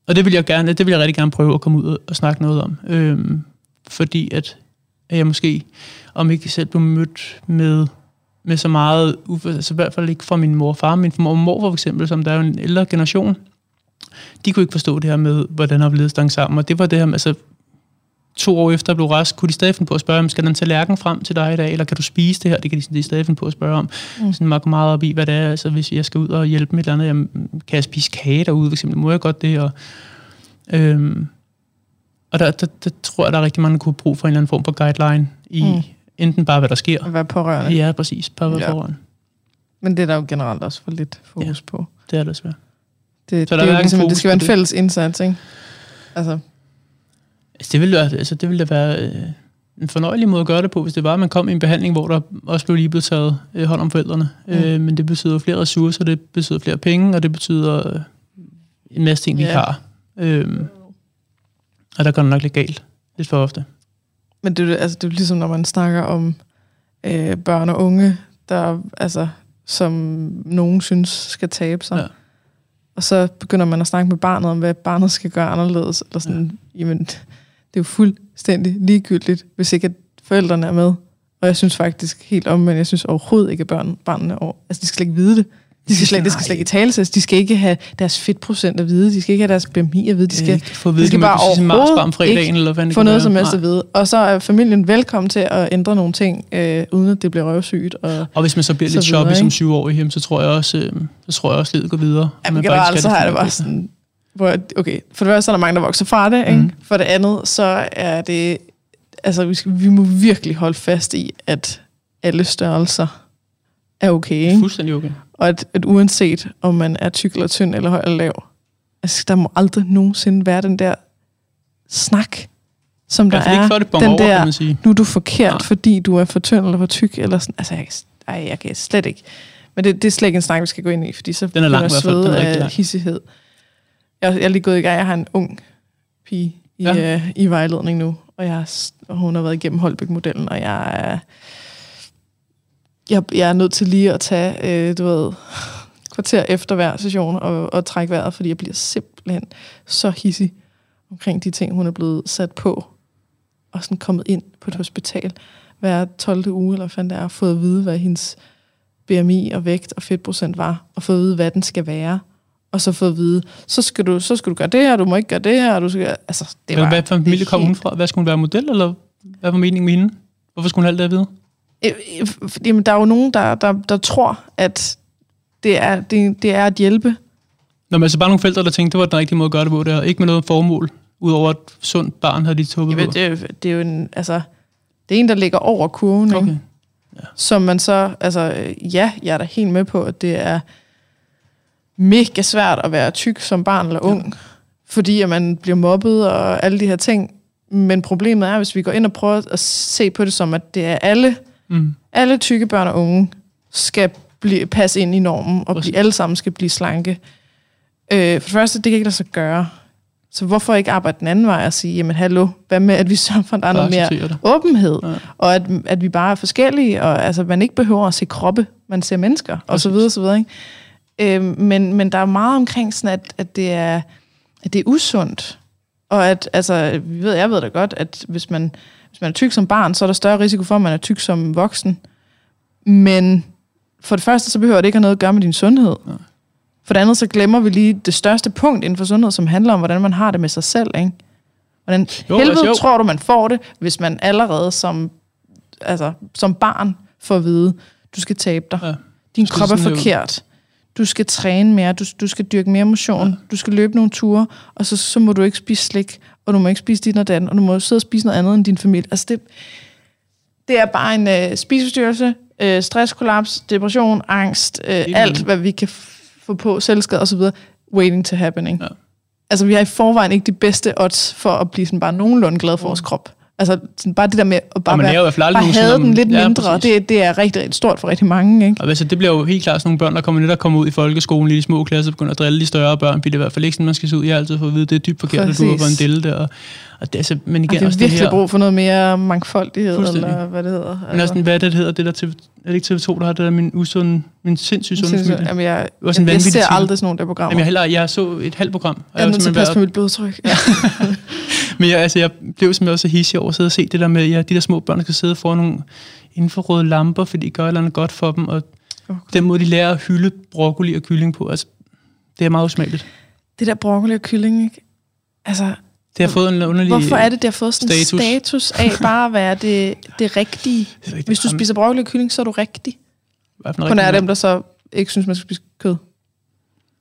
S2: og det vil jeg gerne, det vil jeg rigtig gerne prøve at komme ud og, og snakke noget om. Øh, fordi at, at jeg måske, om ikke selv blev mødt med, med så meget, altså i hvert fald ikke fra min mor og far, men fra mor og mor for eksempel, som der er jo en ældre generation, de kunne ikke forstå det her med, hvordan har stange sammen, og det var det her med, altså to år efter jeg blev rask, kunne de stadig finde på at spørge, om skal den tallerken frem til dig i dag, eller kan du spise det her? Det kan de, de stadig finde på at spørge om.
S1: Mm.
S2: Sådan meget, meget op i, hvad det er. Altså, hvis jeg skal ud og hjælpe med et eller andet, jamen, kan jeg spise kage derude, for eksempel? Må jeg godt det? Og, øhm, og der, der, der, tror jeg, der er rigtig mange, der kunne have brug for en eller anden form for guideline i
S1: Mm.
S2: enten bare, hvad der sker.
S1: At være pårørende.
S2: Ja, præcis. Bare hvad
S1: Ja.
S2: foran.
S1: Men det er der jo generelt også for lidt fokus på.
S2: Det er det svært.
S1: Det,
S2: Så
S1: det,
S2: der er
S1: jo ligesom, det skal være en fælles indsats, ikke? Altså,
S2: Altså, det ville, altså, det ville da være øh, en fornøjelig måde at gøre det på, hvis det var, at man kom i en behandling, hvor der også blev lige blevet taget øh, hånd om forældrene.
S1: Mm.
S2: Øh, men det betyder flere ressourcer, det betyder flere penge, og det betyder øh, en masse ting, vi
S1: Ja.
S2: har. Øh, og der går det nok lidt galt. Lidt for ofte.
S1: men det, er altså, det er ligesom, når man snakker om øh, børn og unge, der, altså, som nogen synes skal tabe sig.
S2: Ja.
S1: Og så begynder man at snakke med barnet om, hvad barnet skal gøre anderledes. Eller sådan, ja. jamen, det er jo fuldstændig ligegyldigt, hvis ikke at forældrene er med. Og jeg synes faktisk helt om, men jeg synes overhovedet ikke, at børn, børnene over, altså de skal slet ikke vide det. De skal slet, det skal slet ikke talesættes. De skal ikke have deres fedtprocent at vide. De skal ikke have deres BMI at vide. De skal,
S2: ikke få at vide,
S1: de skal bare overhovedet
S2: om fredagen,
S1: ikke
S2: eller hvad det
S1: få noget som helst at vide. Og så er familien velkommen til at ændre nogle ting, øh, uden at det bliver røvsygt. Og,
S2: Og hvis man så bliver
S1: Så
S2: lidt
S1: videre,
S2: choppy som syvårig, jamen, så tror jeg også, øh, så tror jeg også, livet går videre.
S1: ja, men generelt så har det bare sådan... Hvor, okay, for det første så er der mange, der vokser fra det. Ikke?
S2: Mhm.
S1: For det andet, så er det... Altså, vi, skal, vi må virkelig holde fast i, at alle størrelser er okay. Ikke?
S2: Fuldstændig okay.
S1: Og at, at uanset om man er tyk eller tynd eller høj eller lav, altså, der må aldrig nogensinde være den der snak, som der
S2: ikke
S1: er.
S2: før det
S1: den
S2: over,
S1: der,
S2: kan man sige.
S1: nu er du forkert,
S2: Nej.
S1: fordi du er for tynd eller for tyk, eller sådan. Altså, jeg, ej, jeg kan slet ikke. Men det, det er slet ikke en snak, vi skal gå ind i, fordi så
S2: Den er lang. Den
S1: svede
S2: er
S1: af hissighed. Jeg, jeg er lige gået i gang. Jeg har en ung pige i,
S2: Ja.
S1: ja. øh, i vejledning nu, og, jeg, er og hun har været igennem Holbæk-modellen, og jeg er, jeg, jeg er nødt til lige at tage, øh, du ved, kvarter efter hver session og, og trække vejret, fordi jeg bliver simpelthen så hissig omkring de ting, hun er blevet sat på, og sådan kommet ind på et hospital hver 12. uge, eller hvad fanden det er, og fået at vide, hvad hendes BMI og vægt og fedtprocent var, og fået at vide, hvad den skal være, og så fået at vide, så skal du, så skal du gøre det her, du må ikke gøre det her, og du skal, altså, det var,
S2: hvad for en familie kom hun fra? Hvad skulle hun være model, eller hvad var meningen med hende? Hvorfor skulle hun have alt det at vide?
S1: Øh, øh, Jamen, der er jo nogen, der, der, der tror, at det er, det, det er at hjælpe.
S2: Nå, men altså bare nogle forældre, der tænkte, det var den rigtige måde at gøre det på. Det her. Ikke med noget formål, udover et sundt barn havde de tuppet på.
S1: det, er jo- det er jo en, altså, det er en, der ligger over kurven, okay. Ikke? som man så, altså, ja, jeg er da helt med på, at det er mega svært at være tyk som barn eller ung, ja. fordi at man bliver mobbet og alle de her ting. Men problemet er, hvis vi går ind og prøver at se på det som, at det er alle,
S2: Mm.
S1: alle tykke børn og unge skal blive, passe ind i normen, og blive, alle sammen skal blive slanke. Øh, for det første, det kan ikke lade sig gøre. Så hvorfor ikke arbejde den anden vej og sige, jamen hallo, hvad med, at vi sørger for, at der er noget mere
S2: det.
S1: åbenhed,
S2: Ja.
S1: og at, at vi bare er forskellige, og altså, man ikke behøver at se kroppe, man ser mennesker, og så videre, så videre. Ikke? Øh, men, men der er meget omkring sådan, at, at, det er, at det er usundt. Og at, altså, vi ved, jeg ved da godt, at hvis man, hvis man er tyk som barn, så er der større risiko for, at man er tyk som voksen. Men for det første, så behøver det ikke have noget at gøre med din sundhed.
S2: Nej.
S1: For det andet, så glemmer vi lige det største punkt inden for sundhed, som handler om, hvordan man har det med sig selv. Ikke? Hvordan
S2: Jo,
S1: jo, helvede
S2: altså,
S1: tror du, man får det, hvis man allerede som, altså, som barn får at vide, du skal tabe dig.
S2: Ja.
S1: Din krop er forkert. Du skal træne mere, du, du skal dyrke mere motion, ja. du skal løbe nogle ture, og så, så må du ikke spise slik, og du må ikke spise dit og dat, og du må sidde og spise noget andet end din familie. Altså det, det er bare en øh, spiseforstyrrelse, øh, stresskollaps, depression, angst, øh, alt hvad vi kan få på, selvskade osv., waiting to happening.
S2: Ja.
S1: Altså vi har i forvejen ikke de bedste odds for at blive sådan bare nogenlunde glad for vores krop. Altså sådan bare det der med at bare,
S2: i fald aldrig
S1: bare have den lidt
S2: Ja,
S1: mindre,
S2: præcis.
S1: det, det er rigtig, rigtig stort for rigtig mange, ikke?
S2: Og altså, det bliver jo helt klart sådan nogle børn, der kommer net og kommer ud i folkeskolen i de små klasser, begynder at drille de større børn, bliver det i hvert fald ikke sådan, man skal se ud. Jeg har altid fået at vide, det er dybt forkert, at du er på en
S1: Præcis.
S2: dille der. Og, det, altså, men igen,
S1: Og det er
S2: også det
S1: virkelig
S2: her,
S1: brug for noget mere mangfoldighed, eller hvad det hedder.
S2: Men også sådan, hvad er det, det hedder, det der TV, er det ikke TV2, der har det der, min usunde, min sindssygt sunde
S1: Sindssygt.
S2: familie?
S1: Jamen, jeg,
S2: var sådan en
S1: jeg, jeg ser aldrig sådan nogle der programmer.
S2: Jamen, jeg, heller, jeg så et halvt program. og
S1: jeg er nødt til at passe på mit blodtryk. Ja.
S2: Men jeg, altså, jeg blev simpelthen også så hissig over at sidde og se det der med, ja, de der små børn, der skal sidde foran nogle infrarøde lamper, fordi de gør et eller andet godt for dem, og
S1: Oh,
S2: den måde, de lærer at hylde broccoli og kylling på, altså, det er meget usmageligt.
S1: det der broccoli og kylling, ikke? Altså,
S2: Det har fået en underlig...
S1: hvorfor er det, det har fået sådan en
S2: status.
S1: status af bare at være det, det rigtige?
S2: Det er rigtig
S1: Hvis du spiser broccoli og kylling, så er du rigtig. På nær dem, der så ikke synes, man skal spise kød.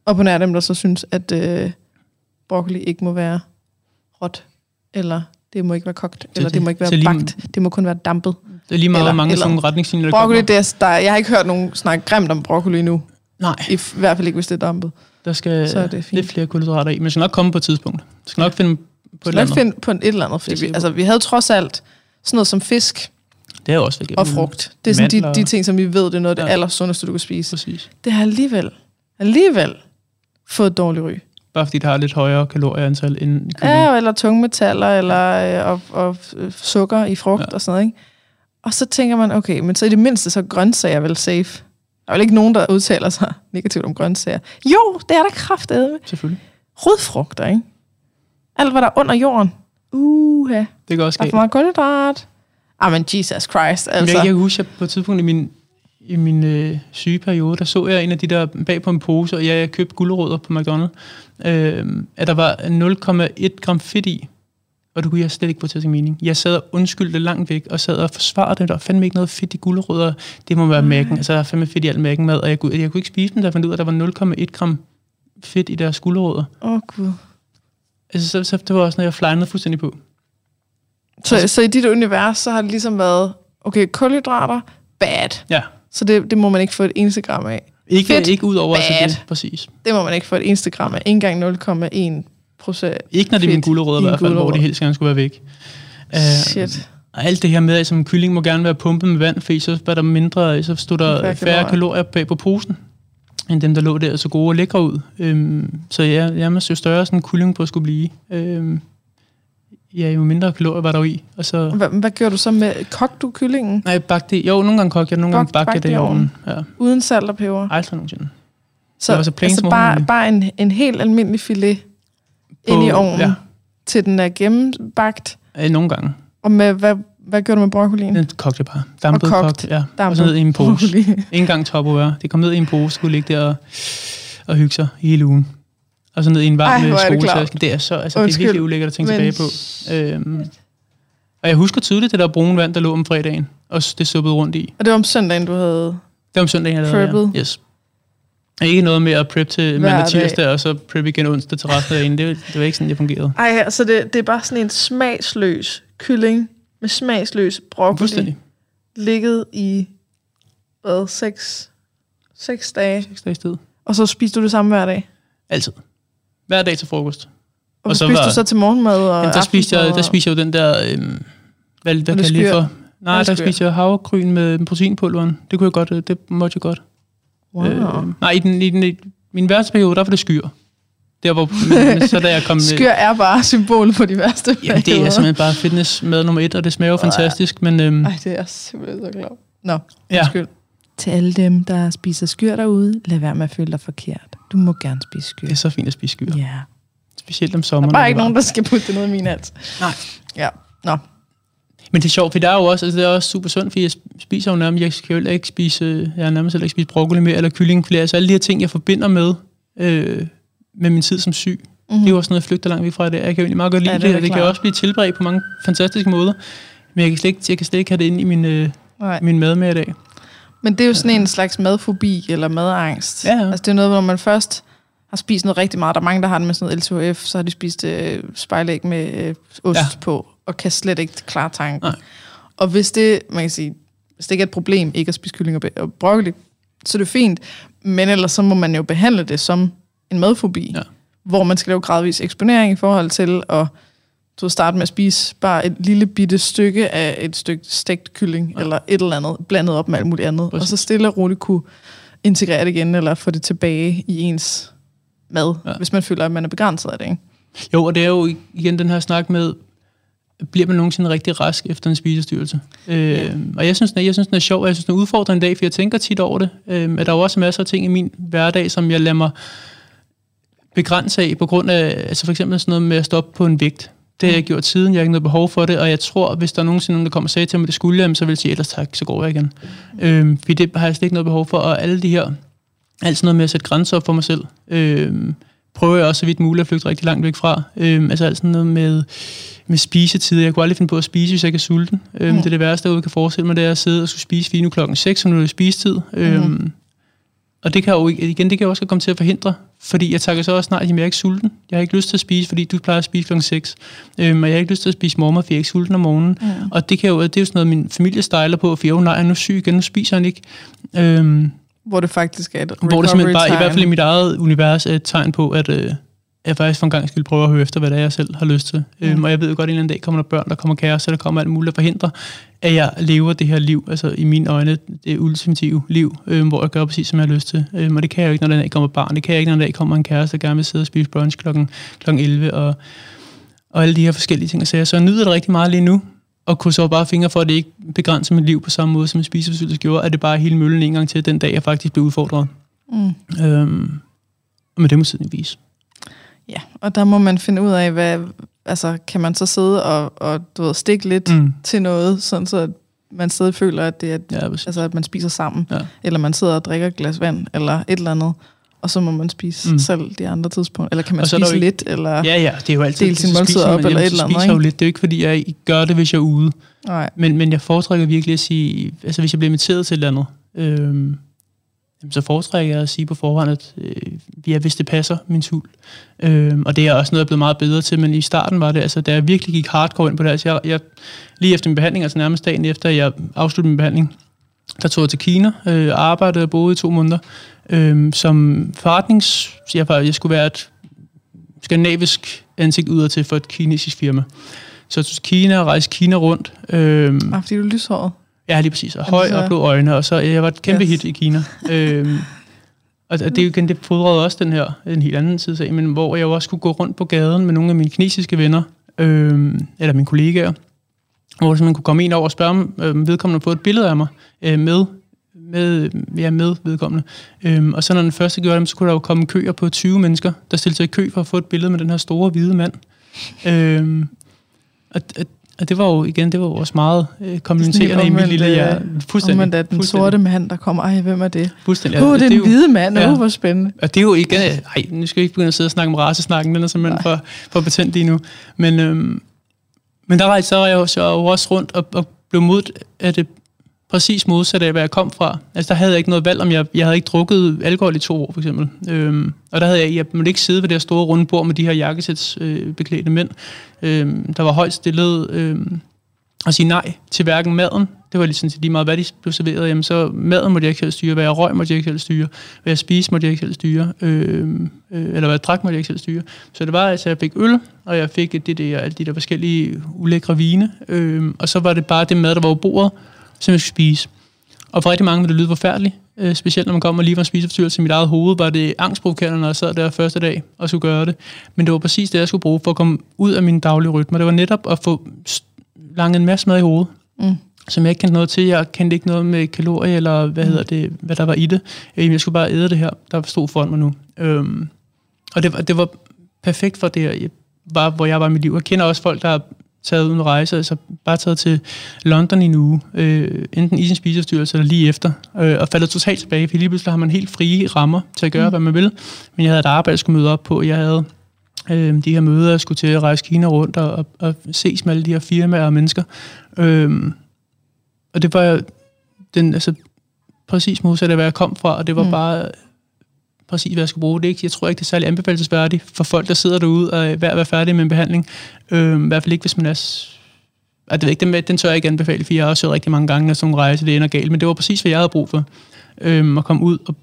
S1: Og på nær dem, der så synes, at øh, broccoli ikke må være råt, eller det må ikke være kogt, eller det,
S2: det.
S1: må ikke være
S2: lige-
S1: bagt. Det må kun være dampet.
S2: Det er lige meget,
S1: Eller-
S2: hvor mange
S1: eller-
S2: sådan nogle retningslinjer, der
S1: Broccoli,
S2: kommer.
S1: det er, der, jeg har ikke hørt nogen snakke grimt om broccoli nu.
S2: Nej,
S1: I hvert fald ikke, hvis det er dampet.
S2: der skal
S1: Så er det fint.
S2: lidt flere kulhydrater i, men det skal nok komme på et tidspunkt. Det skal nok finde på et
S1: Så
S2: eller
S1: lad os
S2: andet.
S1: finde på et eller andet, fordi
S2: Det
S1: vi, altså, vi havde trods alt sådan noget som fisk
S2: Det er også igennem.
S1: og frugt. Det er sådan de,
S2: Mandler.
S1: de ting, som vi ved, det er noget af det
S2: Ja.
S1: allersundeste, du kan spise.
S2: Præcis.
S1: Det har alligevel, alligevel fået et dårligt ry.
S2: Bare fordi det har lidt højere kalorieantal end kylling.
S1: Ja, eller tungmetaller, eller øh, og, og øh, sukker i frugt
S2: Ja.
S1: og sådan noget, ikke? Og så tænker man, okay, men så i det mindste, så er grøntsager vel safe. Der er vel ikke nogen, der udtaler sig negativt om grøntsager. Jo, det er der kraftedeme.
S2: Selvfølgelig.
S1: Rodfrugter, ikke? Alt, hvad der er under jorden. Uha,
S2: Det kan også
S1: der er
S2: ske.
S1: for meget kulhydrat. Ah, men Jesus Christ,
S2: Altså. Jeg, jeg kan huske, at på et tidspunkt i min, i min øh, sygeperiode, der så jeg en af de der bag på en pose, og jeg, jeg købte gulerødder på McDonald's, øh, at der var 0,1 gram fedt i, og det kunne jeg slet ikke få til sin mening. Jeg sad og undskyldte langt væk, og sad og forsvarede det. Var fandme ikke noget fedt i gulerødder. Det må være mækken. Altså, der er fandme fedt i alt mækken mad, og jeg kunne, jeg kunne ikke spise dem, da jeg fandt ud af, at der var 0,1 gram fedt i deres gulerødder.
S1: Åh, oh, Gud.
S2: Altså, så, så, det var også noget, jeg flyndede fuldstændig på.
S1: Så, så i dit univers, så har det ligesom været, okay, kulhydrater, bad.
S2: Ja.
S1: Så det, det må man ikke få et eneste gram af.
S2: Ikke,
S1: Fedt.
S2: ikke ud over altså
S1: Bad.
S2: det, præcis.
S1: Det må man ikke få et eneste gram af. Ikke engang 0,1 procent.
S2: Ikke når det er mine
S1: Fedt
S2: gulerødder i hvert fald, hvor de helst gerne skulle være væk.
S1: Shit.
S2: Og alt det her med, at som kylling må gerne være pumpet med vand, fordi så var der mindre, så stod der
S1: Færre kalorier
S2: bag på posen, end dem, der lå der så gode og lækre ud. Øhm, så ja, jamen, jo større sådan en kylling på skulle blive, øhm, ja, jo mindre kalorier var der i. Og så,
S1: Hvad, hvad gjorde du så med? Kogte du kyllingen
S2: nej, bagte det. Jo, nogle gange kogte jeg, nogle gange
S1: Bagt-
S2: bagte jeg det i ovnen. Ja,
S1: uden salt og peber?
S2: aldrig nogensinde.
S1: Så,
S2: det var så
S1: altså bare, bare en, en helt almindelig filet
S2: På-
S1: ind i ovnen,
S2: ja.
S1: til den er gennembagt.
S2: Øh, nogle gange.
S1: Og med, hvad, hvad gjorde du med broccolien?
S2: Den kogte jeg bare. Dampet,
S1: kogt.
S2: kogt, ja. Og
S1: Dampet
S2: så ned i en pose.
S1: broccoli.
S2: Ikke engang Tupperware. Det kom ned i en pose, skulle ligge der og, og hygge sig hele ugen. Og så ned i en varm
S1: Ej, det
S2: skoletaske. Det er så, altså, det er
S1: Undskyld,
S2: virkelig ulækkert at tænke
S1: men-
S2: tilbage på. Øhm, og jeg husker tydeligt det der brune vand, der lå om fredagen, og det suppede rundt i.
S1: Og det var om søndagen, du havde...
S2: Det var om søndagen, jeg lavede. Ja. Yes. Og Ikke noget med at prep til mandag
S1: dag.
S2: tirsdag, og så prep igen onsdag til resten af dagen. Det, det var ikke sådan, det fungerede.
S1: Ej, altså det, det er bare sådan en smagsløs kylling med smagsløs broccoli. Ligget i, hvad, seks, seks dage.
S2: Seks dages tid.
S1: Og så spiste du det samme hver dag.
S2: Altid. Hver dag til frokost.
S1: Og,
S2: Og så
S1: spiste
S2: var-
S1: du så til morgenmad og
S2: Jamen, der, spiste jeg, der spiste jeg jo den der... Øhm, hvad,
S1: det
S2: kan jeg
S1: skyr?
S2: for? Nej, der spiste jeg havregryn med proteinpulveren. Det kunne jeg godt, øh, det måtte jeg godt.
S1: Wow.
S2: Øh, nej, i, den, i, den, i min værste periode, der var det skyr. Der hvor, men, så da jeg kom...
S1: Skyr er bare symbol på de værste
S2: Jamen, det er simpelthen bare fitness med nummer et, og det smager jo fantastisk, men øhm,
S1: Ej, det er simpelthen så klart. Nå,
S2: ja,
S1: undskyld. Til alle dem, der spiser skyr derude, lad være med at føle dig forkert. Du må gerne spise skyr.
S2: det er så fint at spise skyr.
S1: Ja.
S2: Specielt om
S1: Der
S2: sommeren.
S1: er
S2: når
S1: bare ikke nogen, der skal putte det ned i min hals.
S2: Nej.
S1: Ja. Nå.
S2: Men det er sjovt, for der er jo også, altså det er også super sundt, fordi jeg spiser jo nærmest, jeg skal jo ikke spise, jeg har nærmest heller ikke spise broccoli mere, eller kylling, fordi altså alle de her ting, jeg forbinder med, øh, med min tid som syg, mm-hmm. det er jo også noget, jeg flygter langt væk fra dag. Jeg kan jo egentlig meget godt lide
S1: Ja, det
S2: det, og det kan
S1: klart.
S2: også blive tilberedt på mange fantastiske måder, men jeg kan slet ikke, jeg kan slet ikke have det inde i min, øh,
S1: Nej.
S2: min mad med i dag.
S1: Men det er jo sådan en slags madfobi eller madangst.
S2: Ja, ja.
S1: Altså det er noget, hvor man først har spist noget rigtig meget. Der er mange, der har det med sådan noget LTHF, så har de spist øh, spejlæg med øh, ost
S2: Ja.
S1: på, og kan slet ikke klare tanken.
S2: Nej.
S1: Og hvis det, man kan sige, hvis det ikke er et problem ikke at spise kylling og broccoli, så er det fint. Men ellers så må man jo behandle det som en madfobi,
S2: Ja.
S1: hvor man skal lave gradvis eksponering i forhold til at du starte med at spise bare et lille bitte stykke af et stykke stegt kylling, ja. eller et eller andet, blandet op med alt muligt andet,
S2: Præcis.
S1: og så stille og roligt kunne integrere det igen, eller få det tilbage i ens mad,
S2: Ja.
S1: ja. hvis man føler, at man er begrænset af det. Ikke?
S2: Jo, og det er jo igen den her snak med, bliver man nogensinde rigtig rask efter en spisestyrelse? Øh,
S1: Ja.
S2: Og jeg synes, den er, jeg synes, den er sjov, og jeg synes, den er udfordrende en dag, for jeg tænker tit over det. Øh, at der er jo også masser af ting i min hverdag, som jeg lader mig begrænse af, på grund af, altså for eksempel sådan noget med at stoppe på en vægt. Det har jeg gjort siden, jeg har ikke noget behov for det, og jeg tror, hvis der er nogensinde nogen, der kommer og sagde til mig, det skulle jeg, så vil jeg sige, ellers tak, så går jeg igen. Øh, fordi det har jeg slet ikke noget behov for, og alle de her, alt sådan noget med at sætte grænser op for mig selv, øh, prøver jeg også så vidt muligt at flygte rigtig langt væk fra. Øhm, altså alt sådan noget med, med spisetider. Jeg kunne aldrig finde på at spise, hvis jeg ikke er sulten. Øhm,
S1: Mm.
S2: Det er det værste, jeg kan forestille mig, det er at sidde og skulle spise lige nu klokken 6, og nu er det spisetid. Øhm, og det kan jo igen, det kan jo også komme til at forhindre, fordi jeg takker så også snart, at jeg er ikke sulten. Jeg har ikke lyst til at spise, fordi du plejer at spise klokken 6. Øhm, og jeg har ikke lyst til at spise morgenmad, for jeg er ikke sulten om morgenen.
S1: Mm.
S2: Og det, kan jo, det er jo sådan noget, min familie stejler på, for jo, nej, jeg er nu syg igen, nu spiser han ikke. Øhm,
S1: Hvor det faktisk er et
S2: hvor det simpelthen bare, i
S1: recovery
S2: hvert fald i
S1: time.
S2: mit eget univers, er et tegn på, at øh, jeg faktisk for en gang skulle prøve at høre efter, hvad det er, jeg selv har lyst til. Mm. Øhm, og jeg ved jo godt, at en eller anden dag kommer der børn, der kommer kærester, der kommer alt muligt at forhindre, at jeg lever det her liv, altså i mine øjne, det ultimative liv, øhm, hvor jeg gør præcis, som jeg har lyst til. Øhm, og det kan jeg jo ikke, når den dag kommer barn. Det kan jeg ikke, når den dag kommer en kæreste, der gerne vil sidde og spise brunch klokken, klokken 11, og, og alle de her forskellige ting. Så jeg, så jeg nyder det rigtig meget lige nu, og kunne så bare fingre for, at det ikke begrænser mit liv på samme måde, som en spiseforstyrrelse gjorde, at det bare er hele møllen en gang til den dag, jeg faktisk blev udfordret.
S1: Mm.
S2: Øhm, men det må tiden vise.
S1: Ja, og der må man finde ud af, hvad, altså, kan man så sidde og, og du ved, stikke lidt
S2: Mm.
S1: til noget, sådan så man stadig føler, at det er,
S2: Ja,
S1: altså, at man spiser sammen,
S2: Ja.
S1: eller man sidder og drikker et glas vand, eller et eller andet, og så må man spise
S2: Mm.
S1: selv de andre tidspunkter. Eller kan man spise
S2: ikke-
S1: lidt, eller...
S2: Ja, ja, det er jo altid...
S1: Del sin måltid op eller et eller andet,
S2: jeg jo lidt. Det er jo ikke, fordi jeg gør det, hvis jeg er ude.
S1: Nej.
S2: Men, men jeg foretrækker virkelig at sige... Altså, hvis jeg bliver inviteret til et eller andet, øhm, jamen, så foretrækker jeg at sige på forhånd, at øh, ja, hvis det passer min tul. Øh, og det er også noget, jeg er blevet meget bedre til, men i starten var det, altså, da jeg virkelig gik hardcore ind på det, altså, jeg, jeg, lige efter min behandling, altså nærmest dagen efter, jeg afsluttede min behandling, der tog jeg til Kina, øh, arbejdede og boede i to måneder, øh, som forretnings... Jeg, jeg skulle være et skandinavisk ansigt udad til for et kinesisk firma. Så jeg tog til Kina og rejste Kina rundt. Øh,
S1: Ah, fordi du er lyshåret.
S2: Ja, lige præcis. Og høj og blå øjne, og så jeg var et kæmpe
S1: Yes.
S2: hit i Kina. øhm, og det er jo igen, det fodrede også den her, en helt anden side af, men hvor jeg også kunne gå rundt på gaden med nogle af mine kinesiske venner, øhm, eller mine kollegaer, hvor man kunne komme ind over og spørge om øhm, vedkommende på et billede af mig øh, med, med, ja, med vedkommende. Øhm, og så når den første gjorde det, så kunne der jo komme køer på 20 mennesker, der stillede sig i kø for at få et billede med den her store hvide mand. Øhm, og, og, og det var jo igen, det var jo også meget øh, kommenterende i mit lille
S1: øh,
S2: hjerte. Fuldstændig.
S1: Omvendt er den sorte mand, der kommer. Ej, hvem er det?
S2: Fuldstændig.
S1: Oh, det er
S2: jo-
S1: en hvide mand.
S2: Ja.
S1: ja. hvor spændende.
S2: Og det er jo igen... Nej, nu skal vi ikke begynde at sidde og snakke om racesnakken, den er simpelthen for, for patent lige nu. Men, øhm, men der var så jeg jo så også rundt og, og blev modet af det præcis modsatte af, hvad jeg kom fra. Altså, der havde jeg ikke noget valg, om jeg, jeg havde ikke drukket alkohol i to år, for eksempel. Øhm, og der havde jeg, jeg måtte ikke sidde ved det her store runde bord med de her jakkesæts øh, beklædte mænd, øhm, der var højt stillet, øhm, og sige nej til hverken maden. Det var ligesom lige meget, hvad de blev serveret. Jamen, så maden måtte jeg ikke selv styre, hvad jeg røg måtte jeg ikke selv styre, hvad jeg spiste måtte jeg ikke selv styre, øh, øh, eller hvad jeg drak måtte jeg ikke selv styre. Så det var, altså, jeg fik øl, og jeg fik det der, alle de der forskellige ulækre vine, øh, og så var det bare det mad, der var på bordet, som jeg skulle spise. Og for rigtig mange ville det lyde forfærdeligt, øh, specielt når man kommer lige fra en spiseforstyrrelse i mit eget hoved, var det angstprovokerende, når jeg sad der første dag og skulle gøre det. Men det var præcis det, jeg skulle bruge for at komme ud af min daglige rytme. Det var netop at få langet en masse mad i hovedet,
S1: Mm.
S2: som jeg ikke kendte noget til. Jeg kendte ikke noget med kalorier, eller hvad hedder det, hvad der var i det. Øh, Jeg skulle bare æde det her, der stod foran mig nu. Øhm, og det var, det var perfekt for det, jeg var, hvor jeg var i mit liv. Jeg kender også folk, der taget ud en rejse, altså bare taget til London i en uge, øh, enten i sin spiseforstyrrelse eller lige efter, øh, og faldet totalt tilbage, for lige pludselig har man helt frie rammer til at gøre, mm. hvad man vil. Men jeg havde et arbejde, jeg skulle møde op på. Jeg havde øh, de her møder, jeg skulle til at rejse Kina rundt og, og, og ses med alle de her firmaer og mennesker. Øh, og det var den, altså, præcis modsat af, hvad jeg kom fra, og det var mm. bare præcis, hvad jeg skulle bruge det. Ikke? Jeg tror ikke, det er særlig anbefalesværdigt for folk, der sidder derude og er ved at være færdige med en behandling. Øh, I hvert fald ikke, hvis man er... Jeg ved ikke, den, den tør jeg ikke anbefale, for jeg har også rigtig mange gange, når sådan nogle rejse, det ender galt. Men det var præcis, hvad jeg havde brug for. Øh, at komme ud og,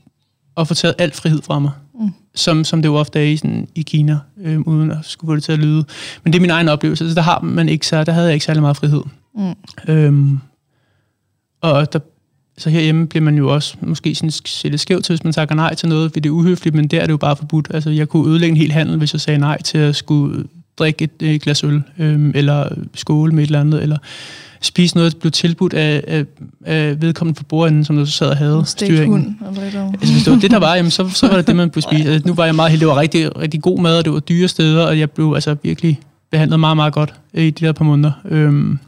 S2: og få taget alt frihed fra mig. Mm. Som, som det jo ofte er i, sådan, i Kina, øh, uden at skulle få det til at lyde. Men det er min egen oplevelse. Så der, har man ikke, så, der havde jeg ikke særlig meget frihed. Mm. Øhm, og der, så herhjemme bliver man jo også måske sådan lidt skævt til, hvis man tager nej til noget, fordi det er uhøfligt, men der er det jo bare forbudt. Altså, jeg kunne ødelægge en hel handel, hvis jeg sagde nej til at skulle drikke et, et glas øl, øhm, eller skåle med et eller andet, eller spise noget, der blev tilbudt af, af, af vedkommende for bordenden, som du sad og havde styringen. Altså, hvis det var det, der var, jamen, så, så var det det, man kunne spise. Altså, nu var jeg meget heldig, det var rigtig, rigtig god mad, og det var dyre steder, og jeg blev altså virkelig behandlet meget, meget godt i de der par måneder. Øhm,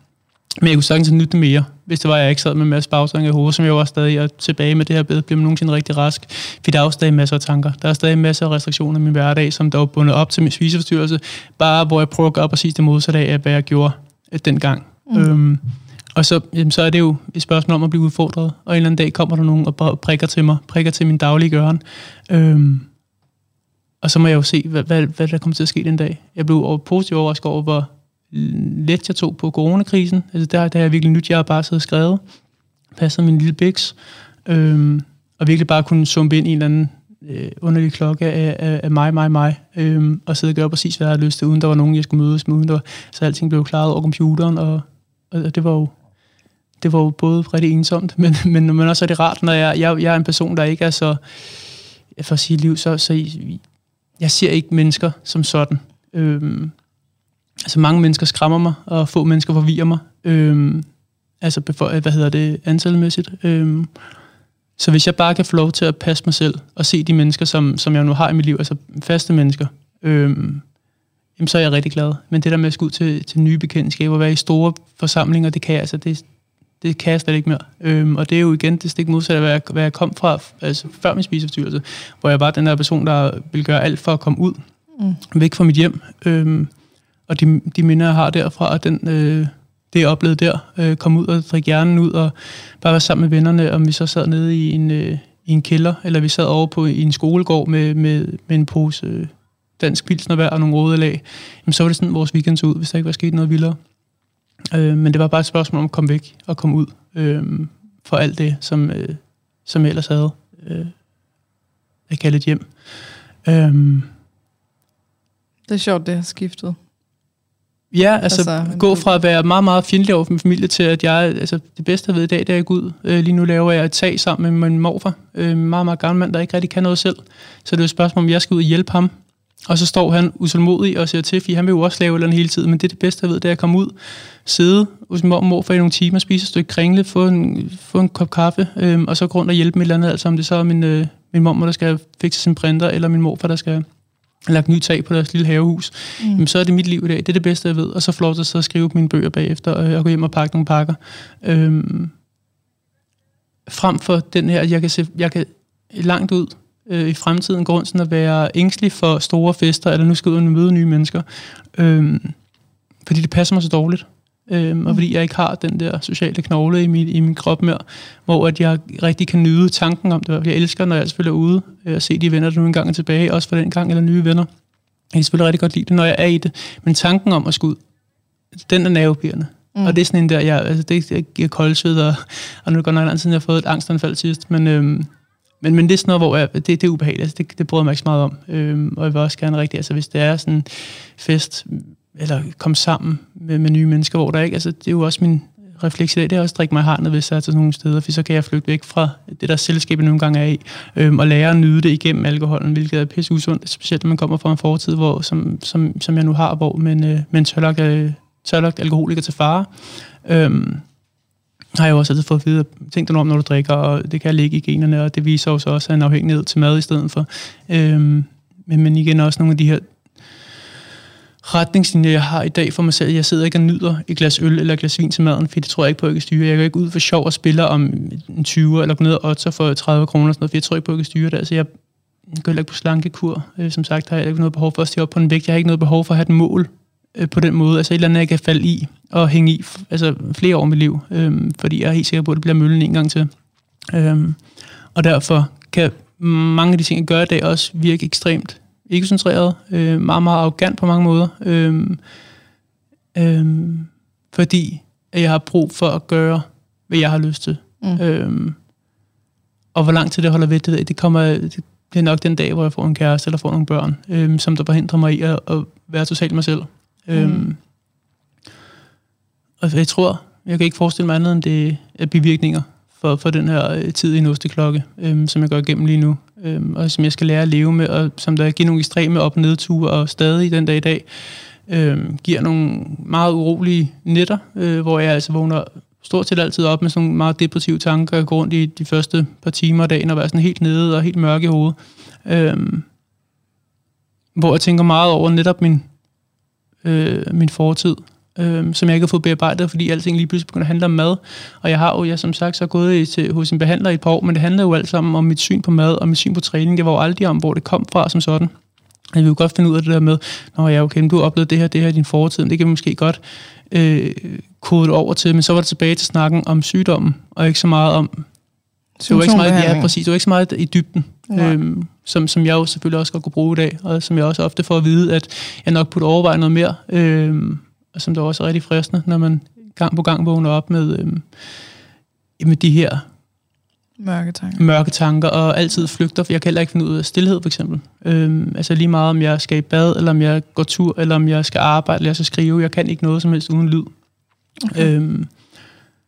S2: men jeg kunne sagtens nytte det mere, hvis det var, at jeg ikke sad med en masse bagtanker i hovedet, som jeg jo også stadig er tilbage med det her bed, bliver man nogensinde rigtig rask. For der er jo stadig masser af tanker. Der er stadig masser af restriktioner i min hverdag, som der er bundet op til min spiseforstyrrelse, bare hvor jeg prøver at gøre præcis det modsatte af, hvad jeg gjorde øh, dengang. Mm. Øhm, og så, jamen, så er det jo et spørgsmål om at blive udfordret, og en eller anden dag kommer der nogen og prikker til mig, prikker til min daglige gøren. Øhm, og så må jeg jo se, hvad, hvad, hvad der kommer til at ske den dag. Jeg blev positivt overrasket over, hvor let jeg tog på coronakrisen. Altså der, der er jeg virkelig nyt, jeg har bare siddet og skrevet, passet min lille biks, øhm, og virkelig bare kunne sumpe ind i en eller anden øh, underlig klokke af, af, af mig, mig, mig, øhm, og sidde og gøre præcis, hvad jeg havde lyst til, uden der var nogen, jeg skulle mødes med, uden der, så alting blev klaret over computeren, og, og det var jo det var jo både rigtig ensomt, men, men, men også er det rart, når jeg, jeg, jeg er en person, der ikke er så, for at sige liv, så, så jeg ser ikke mennesker som sådan. Øhm, altså mange mennesker skræmmer mig, og få mennesker forvirrer mig. Øhm, altså, befor, hvad hedder det, antalmæssigt. Øhm, så hvis jeg bare kan få lov til at passe mig selv, og se de mennesker, som, som jeg nu har i mit liv, altså faste mennesker, øhm, jamen, så er jeg rigtig glad. Men det der med at skulle ud til, til nye bekendtskaber, være i store forsamlinger, det kan jeg, altså, det, det kan jeg slet ikke mere. Øhm, og det er jo igen det stik modsatte af, hvad jeg, hvad jeg kom fra, altså før min spiseforstyrrelse, hvor jeg var den der person, der ville gøre alt for at komme ud, mm. væk fra mit hjem. Øhm, og de, de minder, jeg har derfra, og den, øh, det jeg oplevede der, øh, komme ud og drikke hjernen ud, og bare være sammen med vennerne, om vi så sad nede i en, øh, i en kælder, eller vi sad over på i en skolegård med, med, med en pose øh, dansk pilsnervær og nogle røde lag, jamen, så var det sådan, vores weekend så ud, hvis der ikke var sket noget vildere. Øh, men det var bare et spørgsmål om at komme væk og komme ud øh, for alt det, som, øh, som jeg ellers havde øh, at kalde et hjem. Øh,
S1: det er sjovt, det har skiftet.
S2: Ja, altså, altså gå fra at være meget, meget fjendtlig over for min familie til, at jeg, altså det bedste jeg ved i dag, det er at gå ud. Øh, lige nu laver jeg et tag sammen med min morfar, øh, meget, meget gammel mand, der ikke rigtig kan noget selv. Så det er et spørgsmål, om jeg skal ud og hjælpe ham. Og så står han utålmodig og ser til, for han vil jo også lave eller hele tiden, men det er det bedste jeg ved, det er at komme ud, sidde hos min mor morfar i nogle timer, spise et stykke kringle, få en, få en kop kaffe, øh, og så gå rundt og hjælpe med et eller andet, altså om det så er min, øh, min mor, der skal fikse sin printer, eller min morfar, der skal lagt ny tag på deres lille havehus, mm. jamen, så er det mit liv i dag. Det er det bedste, jeg ved. Og så får jeg så at skrive mine bøger bagefter, og jeg går hjem og pakke nogle pakker. Øhm, frem for den her, jeg kan se, jeg kan langt ud øh, i fremtiden gå rundt sådan at være ængstelig for store fester, eller nu skal ud og møde nye mennesker. Øhm, fordi det passer mig så dårligt. Øhm, og fordi jeg ikke har den der sociale knogle i min, i min krop mere, hvor at jeg rigtig kan nyde tanken om det. Jeg elsker, når jeg selvfølgelig er ude øh, og se de venner, der nu engang er tilbage, også for den gang, eller nye venner. Jeg kan selvfølgelig rigtig godt lide det, når jeg er i det. Men tanken om at skulle ud, den er nervepirrende. Mm. Og det er sådan en der, jeg, altså det jeg giver koldsved, og, og nu godt nok lang siden, jeg har fået et angstanfald sidst, men, øhm, men, men det er sådan noget, hvor jeg, det, det er ubehageligt, altså det, det bryder mig ikke så meget om. Øhm, og jeg vil også gerne rigtig, altså hvis det er sådan fest, eller komme sammen med, med nye mennesker, hvor der ikke, altså det er jo også min refleks i dag, det er også at drikke mig harnet, hvis jeg er til sådan nogle steder, for så kan jeg flygte væk fra det der selskab, nogle gange er i, øhm, og lære at nyde det igennem alkoholen, hvilket er pisse usundt, specielt når man kommer fra en fortid, hvor, som, som, som jeg nu har, hvor man, øh, man tørlagt, øh, tørlagt alkoholiker til fare. Øhm, har jeg jo også altid fået at vide, tænk dig om, når du drikker, og det kan ligge i generne, og det viser jo så også en afhængighed til mad i stedet for. Øhm, men, men igen også nogle af de her retningslinjer, jeg har i dag for mig selv. Jeg sidder ikke og nyder et glas øl eller et glas vin til maden, for det tror jeg ikke på, at jeg kan styre. Jeg går ikke ud for sjov og spiller om en 20 eller gå ned og for 30 kroner, sådan noget, for jeg tror ikke på, at jeg kan styre det. Altså, jeg går ikke på slankekur. Øh, som sagt har jeg ikke noget behov for at stige op på en vægt. Jeg har ikke noget behov for at have et mål øh, på den måde. Altså et eller andet, jeg kan falde i og hænge i altså, flere år i mit liv, øhm, fordi jeg er helt sikker på, at det bliver møllen en gang til. Øhm, og derfor kan mange af de ting, jeg gør i dag, også virke ekstremt ikke centreret, øh, meget, meget arrogant på mange måder. Øhm, øhm, fordi at jeg har brug for at gøre, hvad jeg har lyst til. Mm. Øhm, og hvor lang tid det holder ved, det, det kommer, det, det er nok den dag, hvor jeg får en kæreste eller får nogle børn, øhm, som der forhindrer mig i at, at være totalt mig selv. Mm. Øhm, og jeg tror, jeg kan ikke forestille mig andet end det er bivirkninger for, for den her øh, tid i en klokke, øhm, som jeg går igennem lige nu, øhm, og som jeg skal lære at leve med, og som der giver nogle ekstreme op- og nedture, og stadig den dag i dag øhm, giver nogle meget urolige nætter, øh, hvor jeg altså vågner stort set altid op med sådan nogle meget depressive tanker, og går rundt i de første par timer af dagen, og være sådan helt nede og helt mørk i hovedet. Øhm, hvor jeg tænker meget over netop min, øh, min fortid, øh, som jeg ikke har fået bearbejdet, fordi alting lige pludselig begynder at handle om mad. Og jeg har jo, jeg som sagt, så gået i, til, hos en behandler i et par år, men det handler jo alt sammen om mit syn på mad og mit syn på træning. Det var jo aldrig om, hvor det kom fra som sådan. Jeg vil jo godt finde ud af det der med, når jeg okay, du har oplevet det her, det her i din fortid, det kan vi måske godt øh, kode over til, men så var det tilbage til snakken om sygdommen, og ikke så meget om det var ikke så meget, ja, præcis. Det var ikke så meget i dybden, øhm, som, som jeg jo selvfølgelig også godt kunne bruge i dag, og som jeg også ofte får at vide, at jeg nok burde overveje noget mere, øhm, og som der også er rigtig fristende, når man gang på gang vågner op med, øhm, med de her
S1: mørke tanker.
S2: mørke tanker, og altid flygter, for jeg kan heller ikke finde ud af stillhed, for eksempel. Øhm, altså lige meget, om jeg skal i bad, eller om jeg går tur, eller om jeg skal arbejde, eller jeg skal skrive. Jeg kan ikke noget som helst uden lyd. Okay. Øhm,